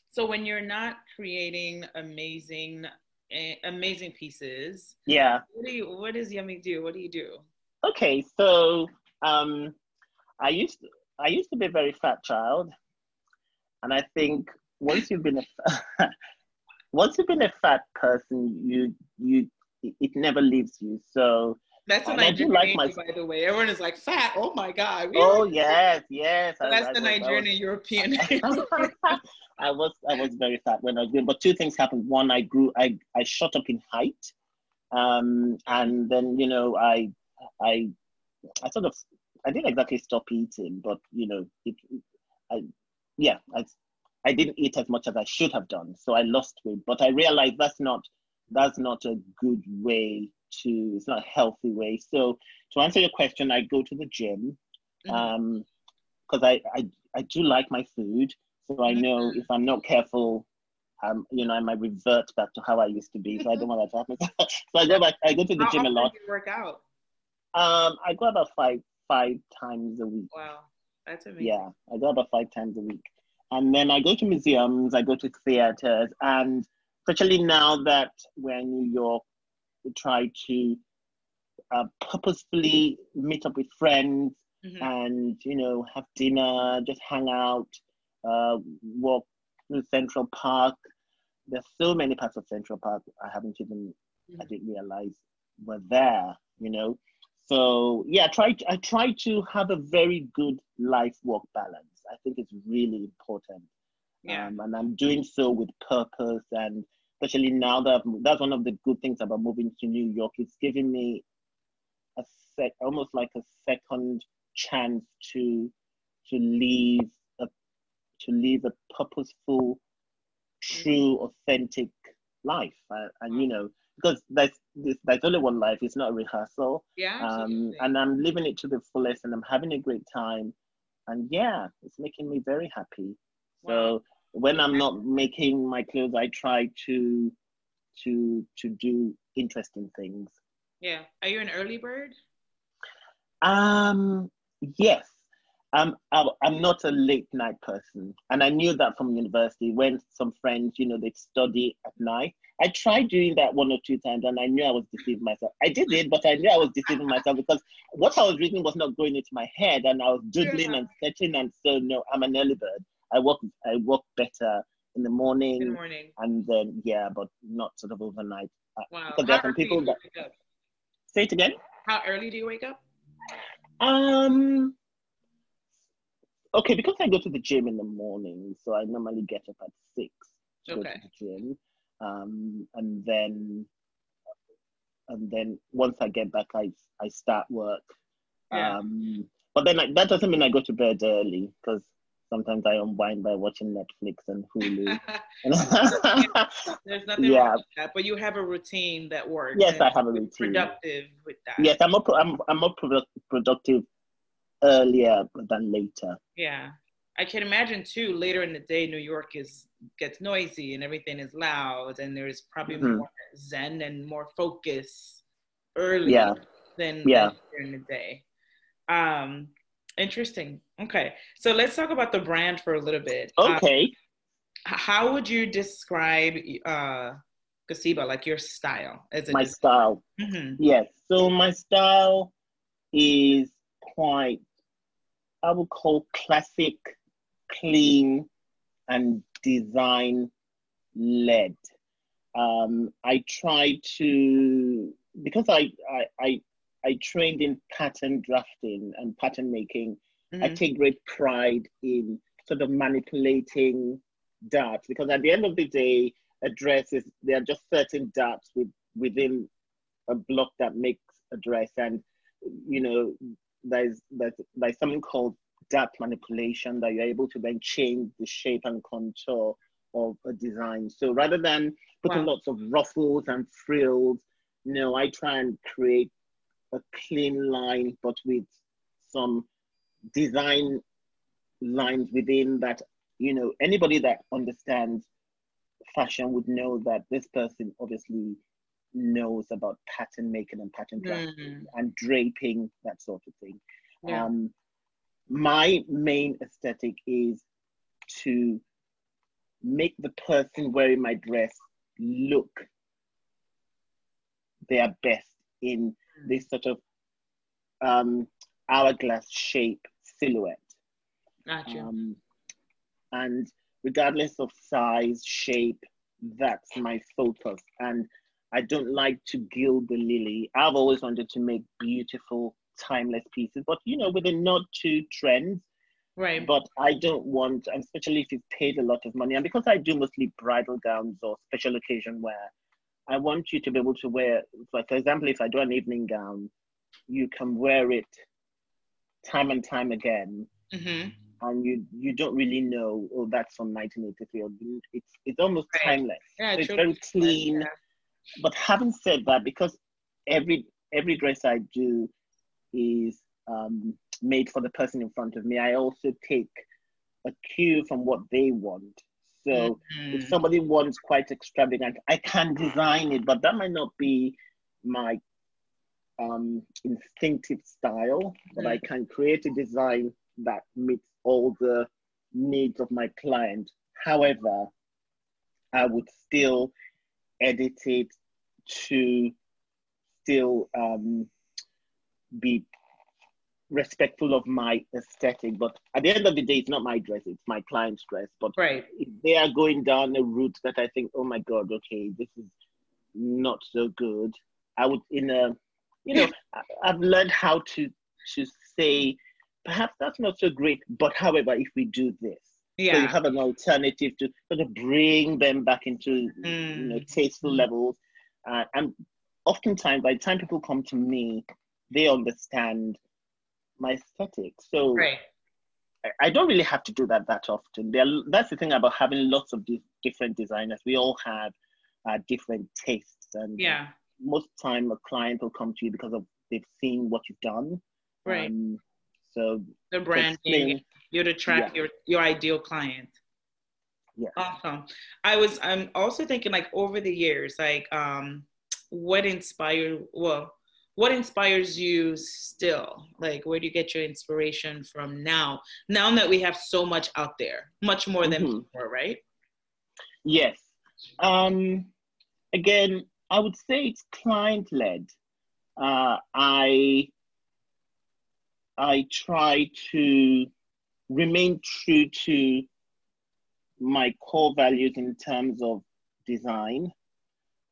so when you're not creating amazing eh, amazing pieces Yeah. what do you what does Yemi do what do you do Okay, so um, I used to, I used to be a very fat child, and I think once you've been a once you've been a fat person, you you it, never leaves you. So That's a And I do like my- by the way. Everyone is like fat. Oh my god. we oh yes, yes. I- That's I the I Nigerian and European. I was I was very fat when I was growing, but two things happened. One, I grew, I I shot up in height, um, and then you know I I I sort of I didn't exactly stop eating, but you know it, I yeah I I didn't eat as much as I should have done, so I lost weight. But I realized that's not that's not a good way to it's not a healthy way. So to answer your question, I go to the gym Mhm. um because I, I i do like my food so i know Mhm. if i'm not careful um you know i might revert back to how i used to be so i don't want that to happen so i go back i go to the How gym a lot do you work out? um i go about five five times a week Wow, that's amazing. yeah i go about five times a week and then i go to museums i go to theaters and especially now that we're in new york we try to uh, purposefully meet up with friends Mhm. and you know have dinner, just hang out, uh, walk through Central Park. There's so many parts of Central Park I haven't even I Mhm. didn't realize were there. You know, so yeah, I try I try to have a very good life work balance. I think it's really important, Yeah. um, and I'm doing so with purpose and. Especially now that I've, that's one of the good things about moving to New York. It's giving me a sec, almost like a second chance to to leave a to live a purposeful, true, authentic life. Uh, and you know, because there's there's only one life. It's not a rehearsal. yeah. Um, and I'm living it to the fullest, and I'm having a great time. And yeah, it's making me very happy. Wow. So when I'm not making my clothes, I try to to to do interesting things. yeah. Are you an early bird? Um, yes. Um, I, I'm not a late night person, and I knew that from university. When some friends, you know, they study at night. I tried doing that one or two times, and I knew I was deceiving myself. I did it, but I knew I was deceiving myself because what I was reading was not going into my head, and I was doodling and sketching. And so, no, I'm an early bird. I work. I work better in the morning, morning. and then yeah, but not sort of overnight. Uh, Wow. Because there are some people that- Say it again. How early do you wake up? Um. Okay, because I go to the gym in the morning, so I normally get up at six to go to the gym, um, and then, and then once I get back, I I start work. Yeah. Um, but then I, that doesn't mean I go to bed early because sometimes I unwind by watching Netflix and Hulu. There's nothing Yeah. wrong with that, but you have a routine that works. yes, I have a routine. Productive with that. Yes, I'm more I'm I'm more produ- productive earlier than later. Yeah. I can imagine too, later in the day, New York is gets noisy and everything is loud and there's probably Mhm. more zen and more focus early Yeah. than, Yeah. during the day. Um, interesting. Okay. So let's talk about the brand for a little bit. Uh, Okay. h- how would you describe uh Kosibah, like your style as a my style. Mhm. Yes. So my style is quite, I would call classic, clean, and design led. Um, I try to because I, I I I trained in pattern drafting and pattern making. I Mhm. take great pride in sort of manipulating darts because at the end of the day, a dress is there are just certain darts with within a block that makes a dress, and you know, there's there's there's something called dart manipulation that you're able to then change the shape and contour of a design. So rather than putting wow. lots of ruffles and frills, you no, I try and create a clean line, but with some design lines within that. You know, anybody that understands fashion would know that this person obviously knows about pattern making and pattern drafting mm. and draping, that sort of thing. Yeah. Um, my main aesthetic is to make the person wearing my dress look their best in this sort of um, hourglass shape silhouette. Gotcha. Um, and regardless of size, shape, that's my focus. And I don't like to gild the lily. I've always wanted to make beautiful, timeless pieces, but you know, with a nod to trends. Right. But I don't want, especially if you've paid a lot of money, and because I do mostly bridal gowns or special occasion wear, I want you to be able to wear, like for example, if I do an evening gown, you can wear it time and time again. Mm-hmm. And you you don't really know, oh, that's from 1983. It's it's almost right. timeless. Yeah, so it's very clean. Yeah. But having said that, because every every dress I do is um, made for the person in front of me, I also take a cue from what they want. So mm-hmm. if somebody wants quite extravagant, I can design it, but that might not be my um, instinctive style. But mm-hmm. I can create a design that meets all the needs of my client. However, I would still edit it to still um, be respectful of my aesthetic. But at the end of the day, it's not my dress, it's my client's dress. But right. if they are going down a route that I think, oh my God, okay, this is not so good, I would, in a, you know, I've learned how to to say, perhaps that's not so great, but however, if we do this, yeah. so you have an alternative to sort of bring them back into mm. you know tasteful mm. levels. Uh, and oftentimes, by the time people come to me, they understand my aesthetic. So right. I, don't really have to do that that often. There, that's the thing about having lots of di- different designers. We all have uh, different tastes, and yeah, most time a client will come to you because of they've seen what you've done. Right. Um, so the branding, you're to track yeah. your your ideal client. Yeah. Awesome. I was I'm also thinking like over the years, like um what inspired well what inspires you still like where do you get your inspiration from now now that we have so much out there much more than mm-hmm. before right yes um again i would say it's client led uh i i try to remain true to my core values in terms of design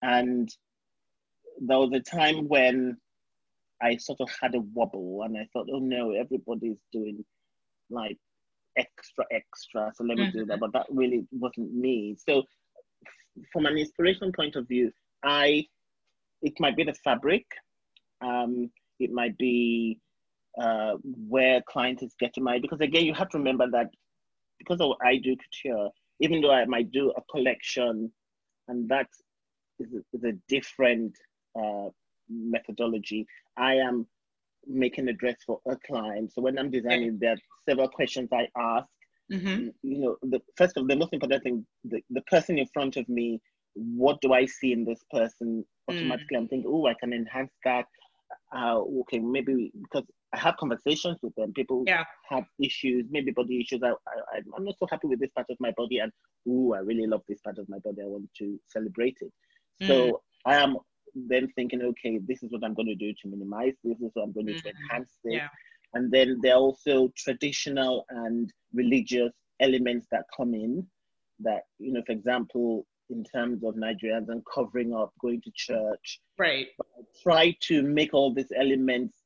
and there was a time when I sort of had a wobble and I thought, oh no, everybody's doing like extra, extra. So let me mm-hmm. do that. Mm-hmm. But that really wasn't me. So from an inspiration point of view, I, it might be the fabric. Um, it might be uh, where clients is getting my, because again, you have to remember that because of I do couture, even though I might do a collection and that is a, is a different uh, methodology. I am making a dress for a client. So when I'm designing, there are several questions I ask. Mm-hmm. You know, the first of the most important thing, the, the person in front of me, what do I see in this person? Automatically, mm. I'm thinking, oh, I can enhance that. Uh, okay, maybe because I have conversations with them. People yeah. have issues, maybe body issues. I, I, I'm not so happy with this part of my body, and oh, I really love this part of my body. I want to celebrate it. Mm. So I am then thinking, okay, this is what I'm going to do to minimize this, is what I'm going to do to mm-hmm. enhance this. Yeah. And then there are also traditional and religious elements that come in that, you know, for example, in terms of Nigerians and covering up, going to church. Right. But I try to make all these elements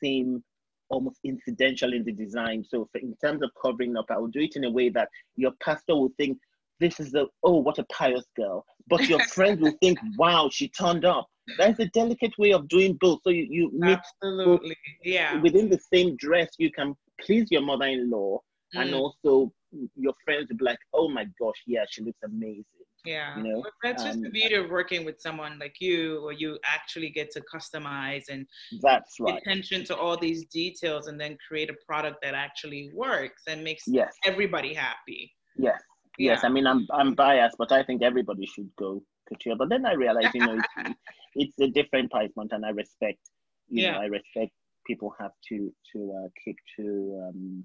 seem almost incidental in the design. So for, in terms of covering up, I will do it in a way that your pastor will think, this is the, oh, what a pious girl. But your friend will think, wow, she turned up That's a delicate way of doing both. So you, you meet absolutely, yeah. Within the same dress, you can please your mother-in-law mm. and also your friends will be like, oh my gosh, yeah, she looks amazing. Yeah, you know, that's just the beauty of working with someone like you, where you actually get to customize and that's right. attention to all these details, and then create a product that actually works and makes yes. everybody happy. Yes, yeah. yes. I mean, I'm I'm biased, but I think everybody should go couture. But then I realized, you know, it's, it's a different price point, and I respect. You yeah. know, I respect people have to to uh, keep to um,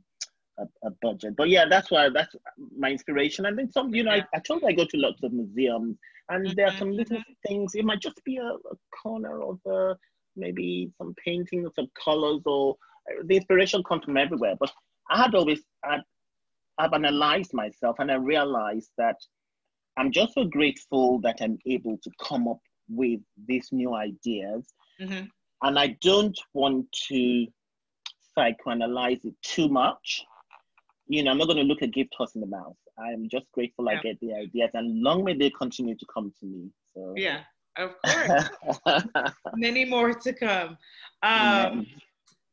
a, a, budget. But yeah, that's why that's my inspiration. And then some, you know. I, I told I go to lots of museums, and mm-hmm. there are some little mm-hmm. things. It might just be a, a corner of a, maybe some painting or some colors, or uh, the inspiration comes from everywhere. But I had always I'd, I've analyzed myself, and I realized that I'm just so grateful that I'm able to come up with these new ideas. Mm-hmm. And I don't want to psychoanalyze it too much. You know, I'm not going to look a gift horse in the mouth. I'm just grateful yeah. I get the ideas, and long may they continue to come to me. So yeah, of course, many more to come. Um,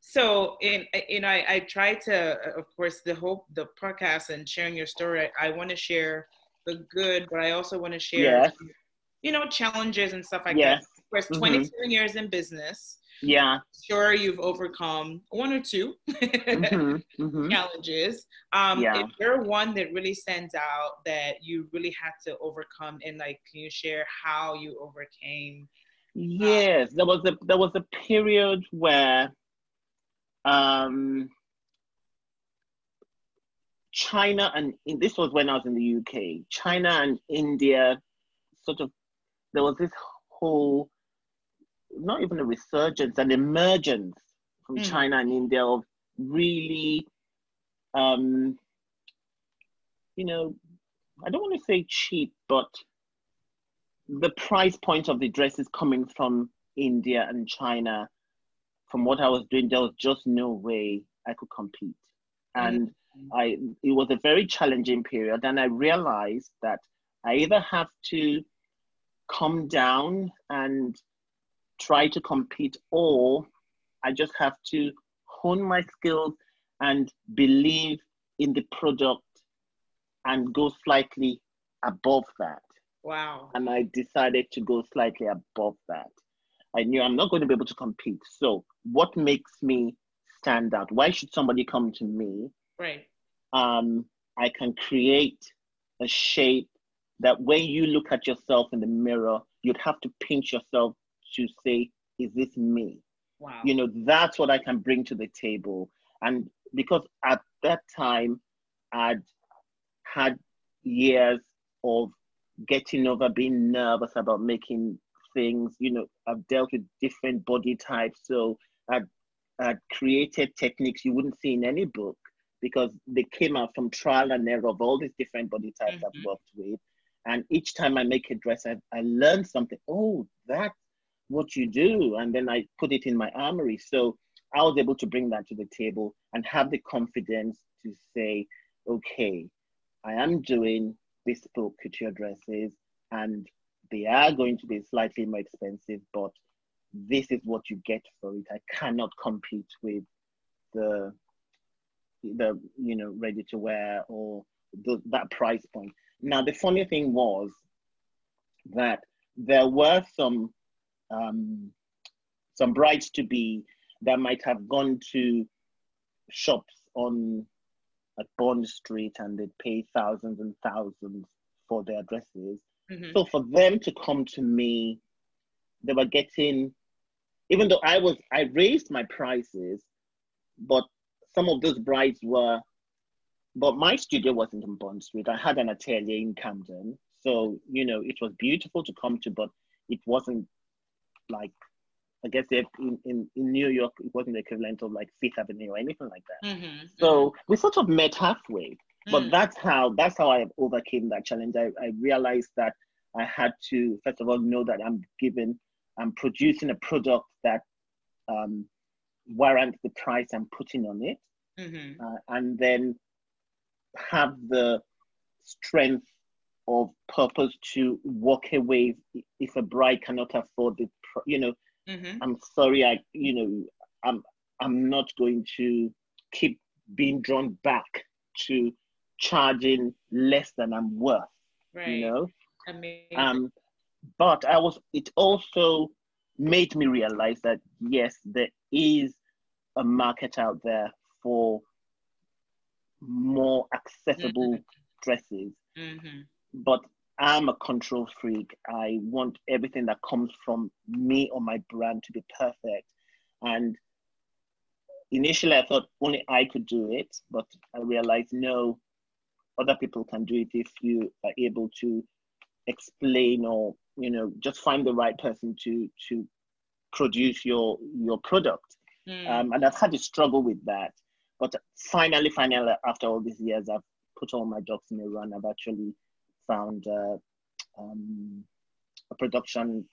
so, in you know, I, I try to, of course, the hope, the podcast and sharing your story. I, I want to share the good, but I also want to share, yes. you know, challenges and stuff like yes. that. Of course, mm-hmm. 27 years in business. Yeah. Sure, you've overcome one or 2 mm-hmm. Mm-hmm. challenges. Um, yeah. If there one that really stands out that you really had to overcome, and like, can you share how you overcame? Yes, um, there was a there was a period where um China and this was when I was in the UK. China and India, sort of, there was this whole, not even a resurgence, an emergence from mm. China and India of really, um, you know, I don't want to say cheap, but the price point of the dresses coming from India and China, from what I was doing, there was just no way I could compete. Hmm. And I it was a very challenging period, and I realized that I either have to come down and try to compete, or I just have to hone my skills and believe in the product and go slightly above that. Wow. And I decided to go slightly above that. I knew I'm not going to be able to compete. So, what makes me stand out? Why should somebody come to me Right. Um, I can create a shape that when you look at yourself in the mirror, you'd have to pinch yourself to say, is this me? Wow. You know, that's what I can bring to the table. And because at that time, I'd had years of getting over being nervous about making things, you know, I've dealt with different body types. So I'd, I'd created techniques you wouldn't see in any book because they came out from trial and error of all these different body types mm-hmm. I've worked with. And each time I make a dress, I, I learn something. Oh, that's what you do. And then I put it in my armory. So I was able to bring that to the table and have the confidence to say, okay, I am doing bespoke couture dresses and they are going to be slightly more expensive, but this is what you get for it. I cannot compete with the the you know ready to wear or the, that price point. Now the funny thing was that there were some um, some brides to be that might have gone to shops on at Bond Street and they'd pay thousands and thousands for their dresses. Mm-hmm. So for them to come to me, they were getting, even though I was, I raised my prices, but some of those brides were, but my studio wasn't in Bond Street. I had an atelier in Camden. So, you know, it was beautiful to come to, but it wasn't like, I guess in, in, in New York, it wasn't the equivalent of like Fifth Avenue or anything like that. Mm-hmm. So we sort of met halfway. But mm. that's how that's how I overcame that challenge. I, I realized that I had to first of all know that I'm given, I'm producing a product that um, warrant the price I'm putting on it, mm-hmm. uh, and then have the strength of purpose to walk away if a bride cannot afford it. You know, mm-hmm. I'm sorry, I you know, I'm I'm not going to keep being drawn back to charging less than I'm worth. Right. You know, Amazing. um, but I was. It also made me realize that yes, there is a market out there for more accessible mm-hmm. dresses. Mm-hmm. But I'm a control freak. I want everything that comes from me or my brand to be perfect. And initially, I thought only I could do it, but I realized no, other people can do it if you are able to explain or you know just find the right person to to produce your your product. Mm. Um, and I've had to struggle with that. But finally, finally, after all these years, I've put all my ducks in a run. I've actually found uh, um, a production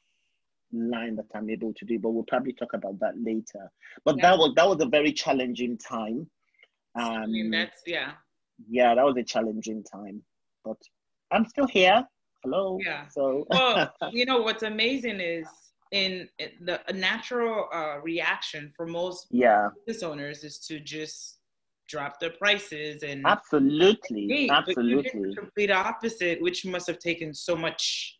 line that I'm able to do, but we'll probably talk about that later. But yeah. that was that was a very challenging time. Um, I mean, that's yeah. Yeah, that was a challenging time, but I'm still here. Hello. Yeah. So. well, you know what's amazing is in the natural uh, reaction for most yeah business owners is to just drop the prices and absolutely hey, absolutely complete opposite which must have taken so much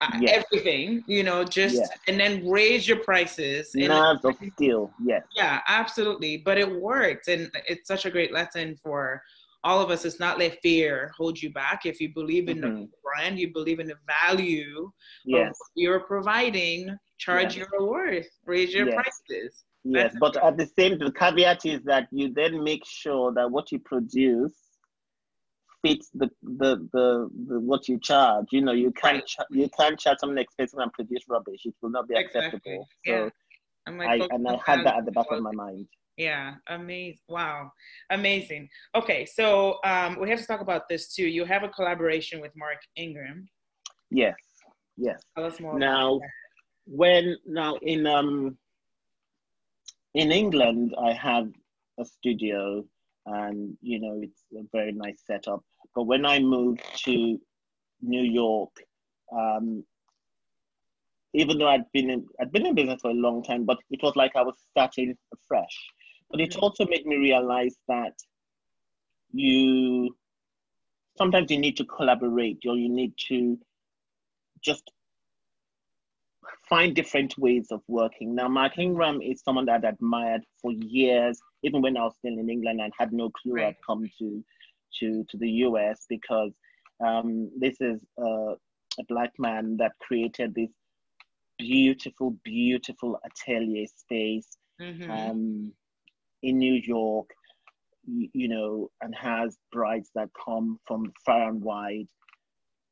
uh, yes. everything you know just yes. and then raise your prices nerves of steel yes yeah absolutely but it worked and it's such a great lesson for all of us is not let fear hold you back if you believe in mm-hmm. the brand you believe in the value yes. you're providing charge yes. your worth raise your yes. prices Yes, but at the same the caveat is that you then make sure that what you produce fits the the the, the what you charge. You know, you can't right. you can't charge something expensive and produce rubbish. It will not be exactly. acceptable. So yeah. and, I, and I had that at the back of my mind. Yeah, amazing. Wow, amazing. Okay, so um, we have to talk about this too. You have a collaboration with Mark Ingram. Yes, yes. Tell us more. Now, when now in um in England, I have a studio, and you know it's a very nice setup. But when I moved to New York, um, even though I'd been in, I'd been in business for a long time, but it was like I was starting afresh. But it mm. also made me realize that you sometimes you need to collaborate or you need to just find different ways of working. Now, Mark Ingram is someone that I admired for years, even when I was still in England and had no clue right. I'd come to, to, to the US because um, this is a black man that created this beautiful, beautiful atelier space mm-hmm. um, in New York, you, you know, and has brides that come from far and wide.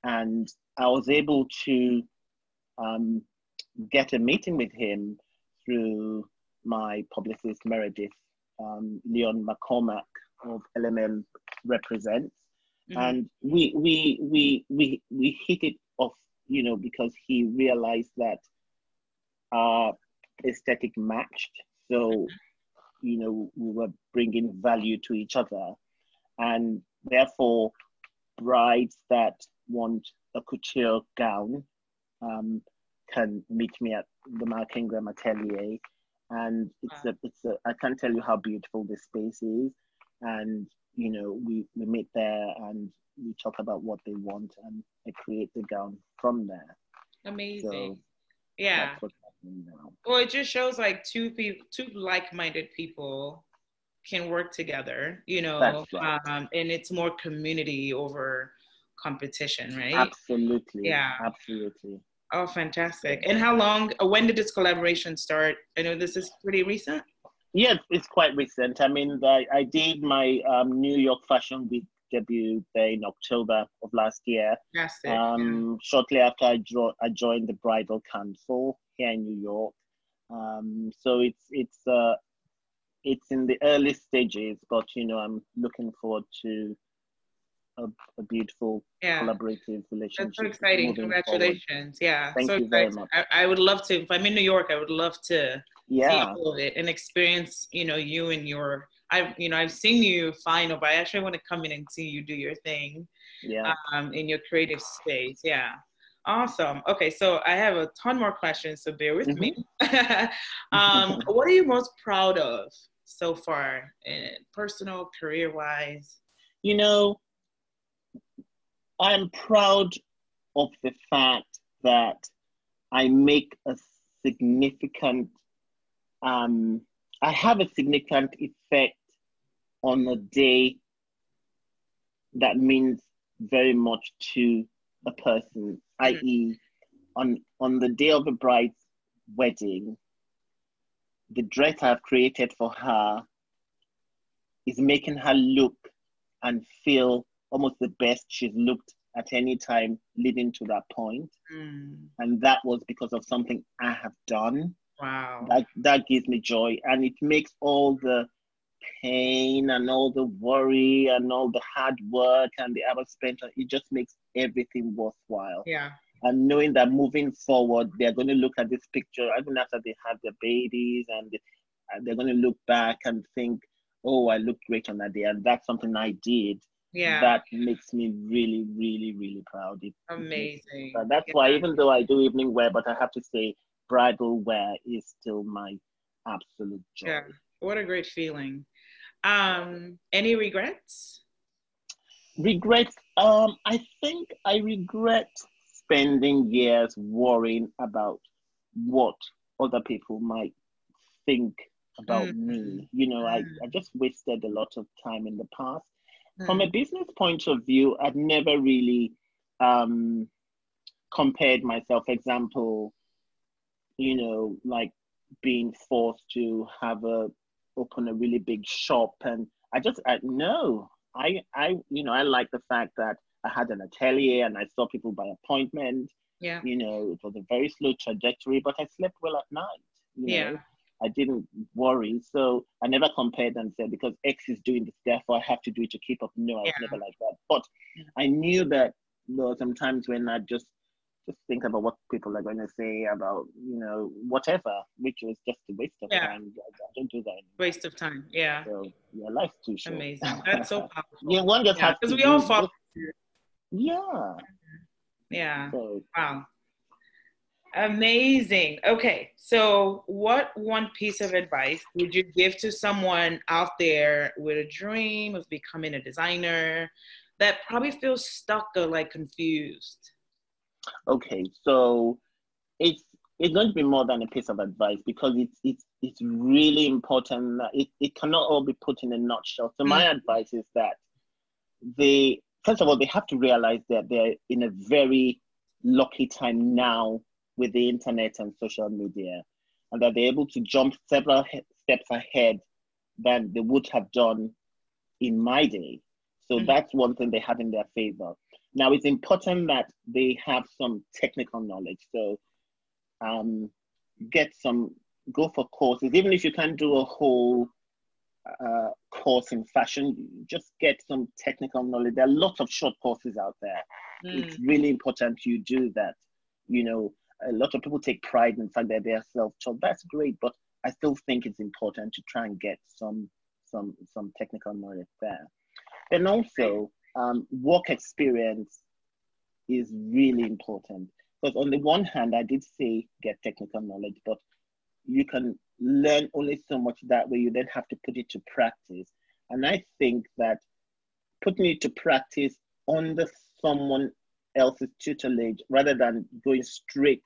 And I was able to um, get a meeting with him through my publicist Meredith um, Leon McCormack of LMM represents, mm-hmm. and we we we we we hit it off, you know, because he realized that our aesthetic matched, so you know we were bringing value to each other, and therefore brides that want a couture gown um, can meet me at the Mark Ingram Atelier. And it's a, it's a, I can't tell you how beautiful this space is. And, you know, we, we meet there and we talk about what they want and I create the gown from there. Amazing. So yeah. Well, it just shows like two people, two like-minded people can work together, you know, right. um, and it's more community over competition, right? Absolutely. Yeah. Absolutely. Oh, fantastic. And how long, uh, when did this collaboration start? I know this is pretty recent. Yes, it's quite recent. I mean, I, I did my um, New York Fashion Week debut there in October of last year. Fantastic. Um, shortly after I, draw, I joined the Bridal Council here in New York. Um, so it's it's uh, it's in the early stages, but you know I'm looking forward to a, a beautiful yeah. collaborative relationship. That's so exciting. Congratulations. Forward. Yeah. Thank so you exciting. very much. I, I, would love to, if I'm in New York, I would love to yeah. see all of it and experience, you know, you and your I've you know I've seen you final, but I actually want to come in and see you do your thing. Yeah. Um, in your creative space. Yeah. Awesome. Okay, so I have a ton more questions, so bear with mm-hmm. me. um, what are you most proud of so far, in personal, career wise? You know, I'm proud of the fact that I make a significant, um, I have a significant effect on a day that means very much to a person, i.e., on on the day of a bride's wedding, the dress I've created for her is making her look and feel almost the best she's looked at any time leading to that point. Mm. And that was because of something I have done. Wow. That that gives me joy. And it makes all the pain and all the worry and all the hard work and the hours spent it just makes everything worthwhile. Yeah. And knowing that moving forward, they're going to look at this picture even after they have their babies and they're going to look back and think, oh, I looked great on that day. And that's something I did. Yeah. That makes me really, really, really proud. It, Amazing. So that's yeah. why, even though I do evening wear, but I have to say, bridal wear is still my absolute joy. Yeah. What a great feeling. Um, any regrets? Regrets. Um, I think I regret spending years worrying about what other people might think about mm-hmm. me. You know, I, I just wasted a lot of time in the past. From a business point of view, I've never really um, compared myself. Example, you know, like being forced to have a open a really big shop and I just I no I I you know I like the fact that I had an atelier and I saw people by appointment. Yeah. You know, it was a very slow trajectory, but I slept well at night. yeah. Know? I didn't worry. So I never compared and said because X is doing this, therefore I have to do it to keep up. No, I was yeah. never like that. But I knew that there were some times when I just just think about what people are going to say about you know whatever, which was just a waste of yeah. time. I don't do that. Anymore. Waste of time. Yeah. So yeah, life's too short. Amazing. That's so powerful. yeah, one just yeah, has because we all fall. Yeah. Yeah. So, wow. Amazing. Okay, so what one piece of advice would you give to someone out there with a dream of becoming a designer that probably feels stuck or like confused? Okay, so it's it's going to be more than a piece of advice because it's it's it's really important. It it cannot all be put in a nutshell. So my mm-hmm. advice is that they first of all they have to realize that they're in a very lucky time now with the internet and social media, and that they're able to jump several steps ahead than they would have done in my day. So mm-hmm. that's one thing they have in their favor. Now, it's important that they have some technical knowledge. So, um, get some, go for courses. Even if you can't do a whole uh, course in fashion, just get some technical knowledge. There are lots of short courses out there. Mm. It's really important you do that. You know, a lot of people take pride in the fact that they are self-taught. That's great, but I still think it's important to try and get some some some technical knowledge there. And also, um, work experience is really important because on the one hand, I did say get technical knowledge, but you can learn only so much that way. You then have to put it to practice, and I think that putting it to practice under someone else's tutelage rather than going straight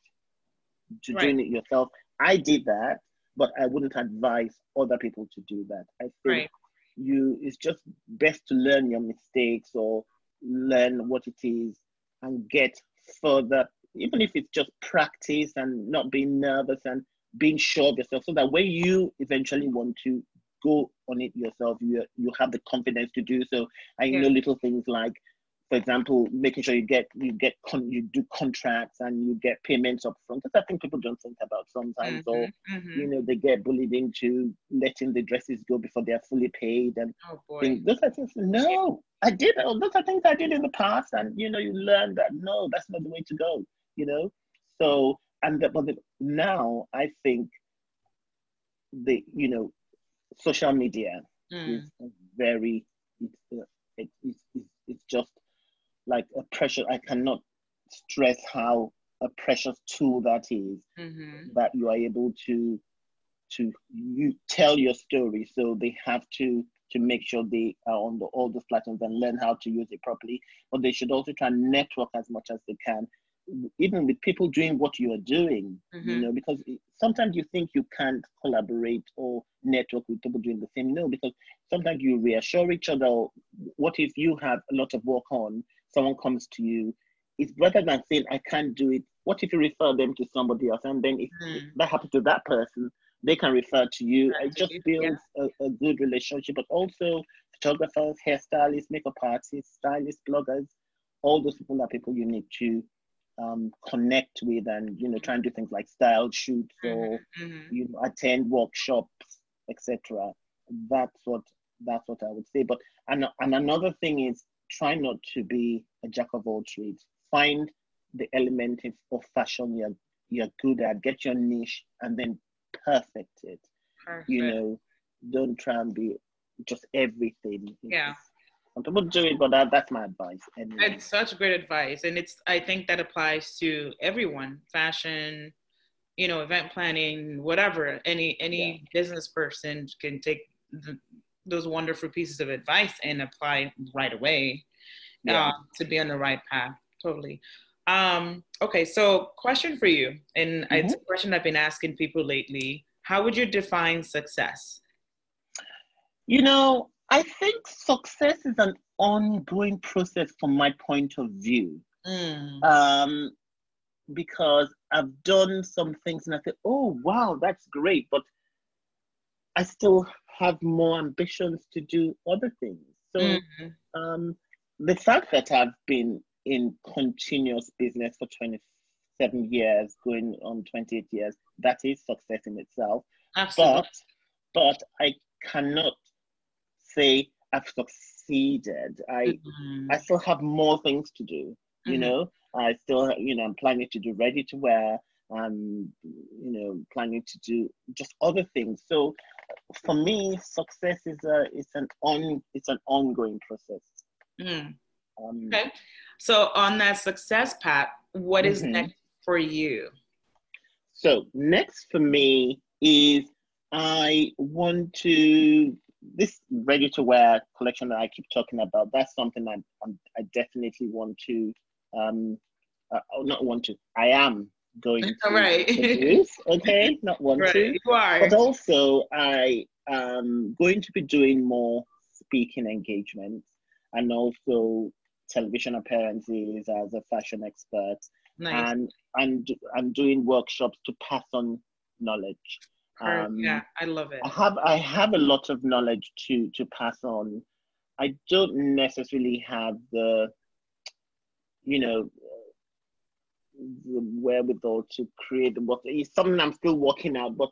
to right. doing it yourself. I did that, but I wouldn't advise other people to do that. I think right you it's just best to learn your mistakes or learn what it is and get further even if it's just practice and not being nervous and being sure of yourself so that when you eventually want to go on it yourself you you have the confidence to do so I yeah. know little things like for example, making sure you get you get con- you do contracts and you get payments up front. Because I think people don't think about sometimes, mm-hmm, or mm-hmm. you know, they get bullied into letting the dresses go before they are fully paid and oh things. Those are things. No, I did. Those are things I did in the past, and you know, you learn that no, that's not the way to go. You know, so and the, but the, now I think the you know social media mm. is very it's, uh, it, it's, it's, it's just like a pressure. I cannot stress how a precious tool that is, mm-hmm. that you are able to to you tell your story. So they have to to make sure they are on the, all those platforms and learn how to use it properly. But they should also try and network as much as they can, even with people doing what you are doing. Mm-hmm. You know, because sometimes you think you can't collaborate or network with people doing the same. No, because sometimes you reassure each other. What if you have a lot of work on? Someone comes to you. It's rather than saying I can't do it. What if you refer them to somebody else, and then if mm. that happens to that person, they can refer to you. It just builds yeah. a, a, good relationship, but also photographers, hairstylists, makeup artists, stylists, bloggers, all those people are people you need to um, connect with and you know try and do things like style shoots mm-hmm, or mm-hmm. you know attend workshops, etc. That's what that's what I would say. But and and another thing is try not to be a jack of all trades. Find the element of fashion you're you're good at, get your niche, and then perfect it. Perfect. You know, don't try and be just everything. Yeah. Some people do it, but that, that's my advice. Anyway. It's such great advice. And it's I think that applies to everyone. Fashion, you know, event planning, whatever. Any any yeah. business person can take the, those wonderful pieces of advice and apply right away yeah. uh, to be on the right path. Totally. Um, okay, so question for you, and mm-hmm. it's a question I've been asking people lately. How would you define success? You know, I think success is an ongoing process from my point of view. Mm. Um, because I've done some things and I say, oh, wow, that's great. But I still have more ambitions to do other things. So mm-hmm. um, the fact that I've been in continuous business for 27 years, going on 28 years, that is success in itself. Absolutely. But, but I cannot say I've succeeded. I mm-hmm. I still have more things to do. You mm-hmm. know, I still you know I'm planning to do ready to wear. I'm you know planning to do just other things. So for me, success is a it's an on it's an ongoing process. Mm. Um, okay. So on that success path, what is mm-hmm. next for you? So next for me is I want to this ready to wear collection that I keep talking about. That's something I i definitely want to um uh, not want to. I am going to right. produce. Okay, not want right. to. You are. But also I am going to be doing more speaking engagements and also television appearances as a fashion expert nice. and and I'm doing workshops to pass on knowledge. Um, yeah, I love it. I have I have a lot of knowledge to to pass on. I don't necessarily have the, you know, the wherewithal to create the work. It's something I'm still working out, but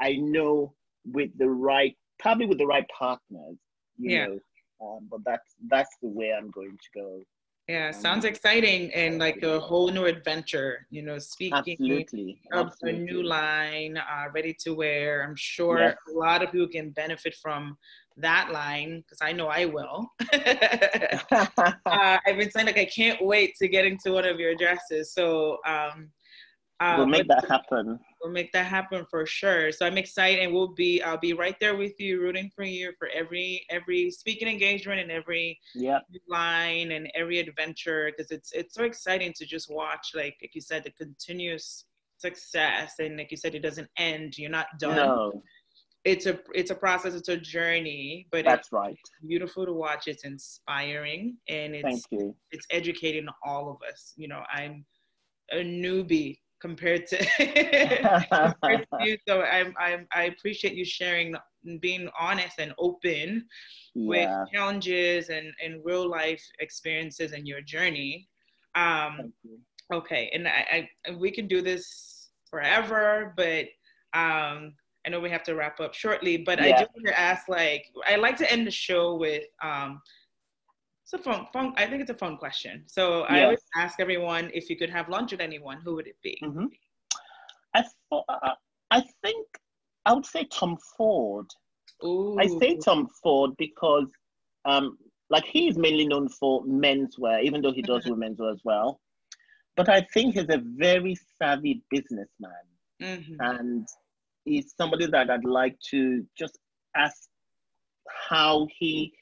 I know with the right, probably with the right partners, you yeah. know, um, but that's that's the way I'm going to go. Yeah, sounds exciting and like a whole new adventure. You know, speaking absolutely, of absolutely. a new line, uh, ready to wear. I'm sure yes. a lot of people can benefit from that line because I know I will. uh, I've been saying like I can't wait to get into one of your dresses. So um, uh, we'll make that happen. We'll make that happen for sure. So I'm excited, and we'll be I'll be right there with you, rooting for you for every every speaking engagement and every yep. line and every adventure because it's it's so exciting to just watch like like you said the continuous success and like you said it doesn't end. You're not done. No. It's a it's a process. It's a journey, but that's right. Beautiful to watch. It's inspiring, and it's it's educating all of us. You know, I'm a newbie compared to, compared to you. So I'm, I'm, I appreciate you sharing, being honest and open yeah. with challenges and, and real life experiences and your journey. Um, okay, and I, I, we can do this forever, but um, I know we have to wrap up shortly. But yeah. I do want to ask, like, I like to end the show with. Um, it's a fun, fun. I think it's a fun question. So yes. I always ask everyone if you could have lunch with anyone, who would it be? Mm-hmm. I thought, uh, I think I would say Tom Ford. Ooh. I say Tom Ford because, um, like he is mainly known for menswear, even though he does Mhm. women's wear as well. But I think he's a very savvy businessman, Mhm. and he's somebody that I'd like to just ask how he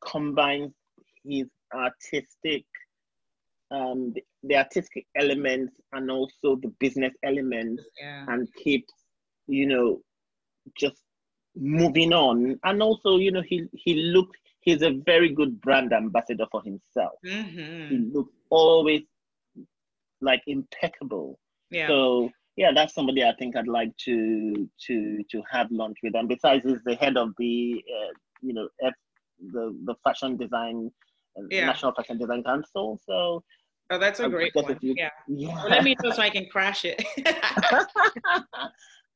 combines his artistic, um, the, the artistic elements and also the business elements Yeah. and keeps you know just moving on and also you know he he look he's a very good brand ambassador for himself he Mhm. looks always like impeccable Yeah. so yeah that's somebody i think i'd like to to to have lunch with and besides he's the head of the uh, you know F, the the fashion design Yeah. national fashion design council so Oh, that's a I've great one. few- Yeah. yeah Well, let me know so I can crash it.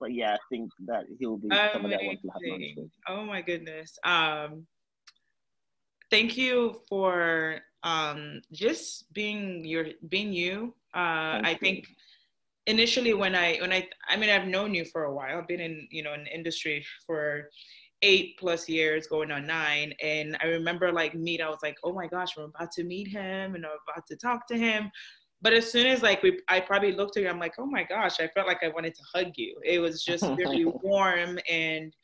but yeah i think that he'll be somebody i want to have lunch with Oh my goodness. Um, thank you for um just being your being you. Uh, Thank I you. think initially when I when I I mean I've known you for a while. I've been in you know in industry for eight plus years, going on nine. And I remember like meet, I was like, oh my gosh, we're about to meet him and I'm about to talk to him. But as soon as like we, I probably looked at you, I'm like, oh my gosh, I felt like I wanted to hug you. It was just very warm and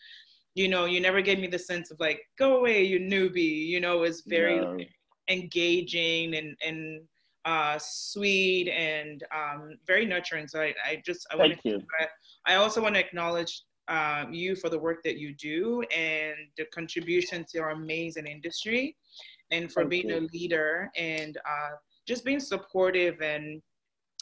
you know, you never gave me the sense of like, go away, you newbie. You know, it was very No. engaging and and uh, sweet and um, very nurturing. So I, I just I want you. I also want to acknowledge um, you for the work that you do and the contribution to our amazing industry, and for Thank being you. a leader and uh, just being supportive. And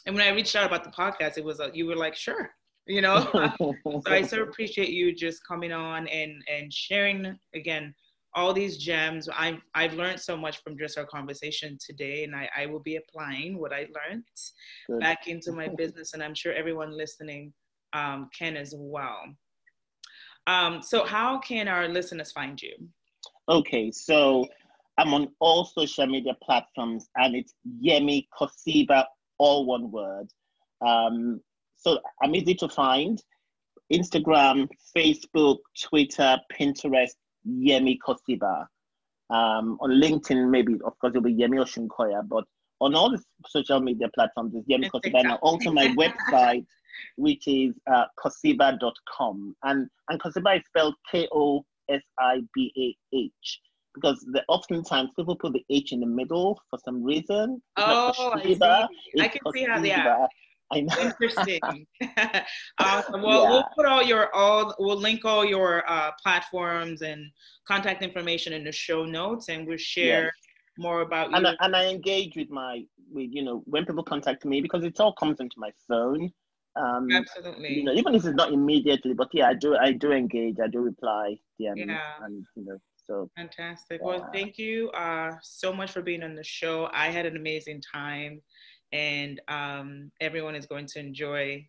and when I reached out about the podcast, it was uh, you were like, sure, you know. so I so appreciate you just coming on and and sharing again all these gems. I've I've learned so much from just our conversation today, and I, I will be applying what I learned Good. back into my business, and I'm sure everyone listening um, can as well. Um, so, how can our listeners find you? Okay, so I'm on all social media platforms and it's Yemi Kosibah, all one word. Um, so I'm easy to find. Instagram, Facebook, Twitter, Pinterest, Yemi Kosibah. Um, on LinkedIn, maybe, of course, it'll be Yemi Osunkoya, but on all the social media platforms, it's Yemi Kosibah. And also my website, which is uh, kosibah.com. And, and Kosibah is spelled K O S I B A H because the, oftentimes people put the H in the middle for some reason. It's Oh, I see. I can see how they are. I know. Interesting. awesome. Well, Yeah. we'll put all your all we'll link all your uh, platforms and contact information in the show notes, and we'll share Yes. more about you. and I, and I engage with my with you know when people contact me because it all comes into my phone. Um, Absolutely. you know, even if it's not immediately, but yeah, I do I do engage, I do reply, DM, Yeah. and you know, so Fantastic. Well, thank you uh, so much for being on the show. I had an amazing time, and um, everyone is going to enjoy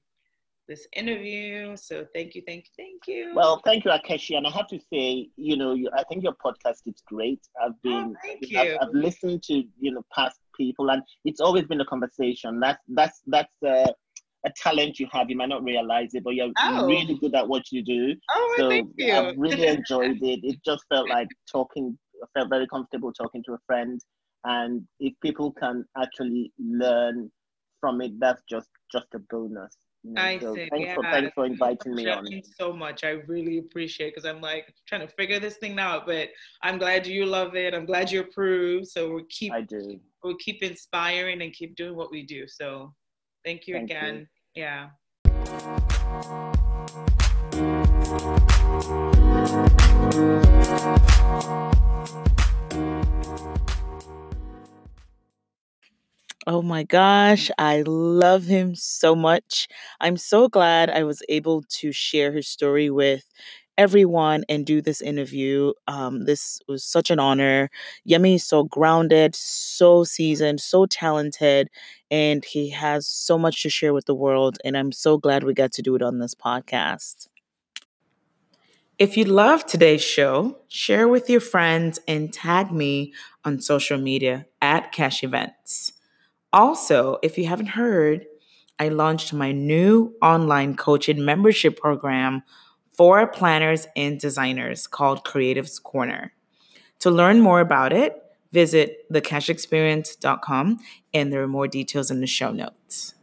this interview. So thank you, thank you, thank you. well, thank you, Akeshi, and I have to say, you know, you, I think your podcast is great. I've been, Oh, thank I've, you. I've listened to you know past people, and it's always been a conversation. That's that's that's uh, a talent you have. You might not realize it, but you're Oh. really good at what you do. oh, So thank you. I've really enjoyed it. It just felt like talking. I felt very comfortable talking to a friend, and if people can actually learn from it, that's just just a bonus. you know. I so see, thanks for thanks for inviting me on. so much. I really appreciate because I'm like trying to figure this thing out, but I'm glad you love it. I'm glad you approve. So we'll keep I do. we'll keep inspiring and keep doing what we do. So thank you Thank you. again. Yeah. Oh my gosh, I love him so much. I'm so glad I was able to share his story with everyone and do this interview. Um, this was such an honor. Yemi is so grounded, so seasoned, so talented, and he has so much to share with the world. And I'm so glad we got to do it on this podcast. If you love today's show, share with your friends and tag me on social media at Cash Events. Also, if you haven't heard, I launched my new online coaching membership program for planners and designers called Creatives Corner. To learn more about it, visit thecashexperience.com and there are more details in the show notes.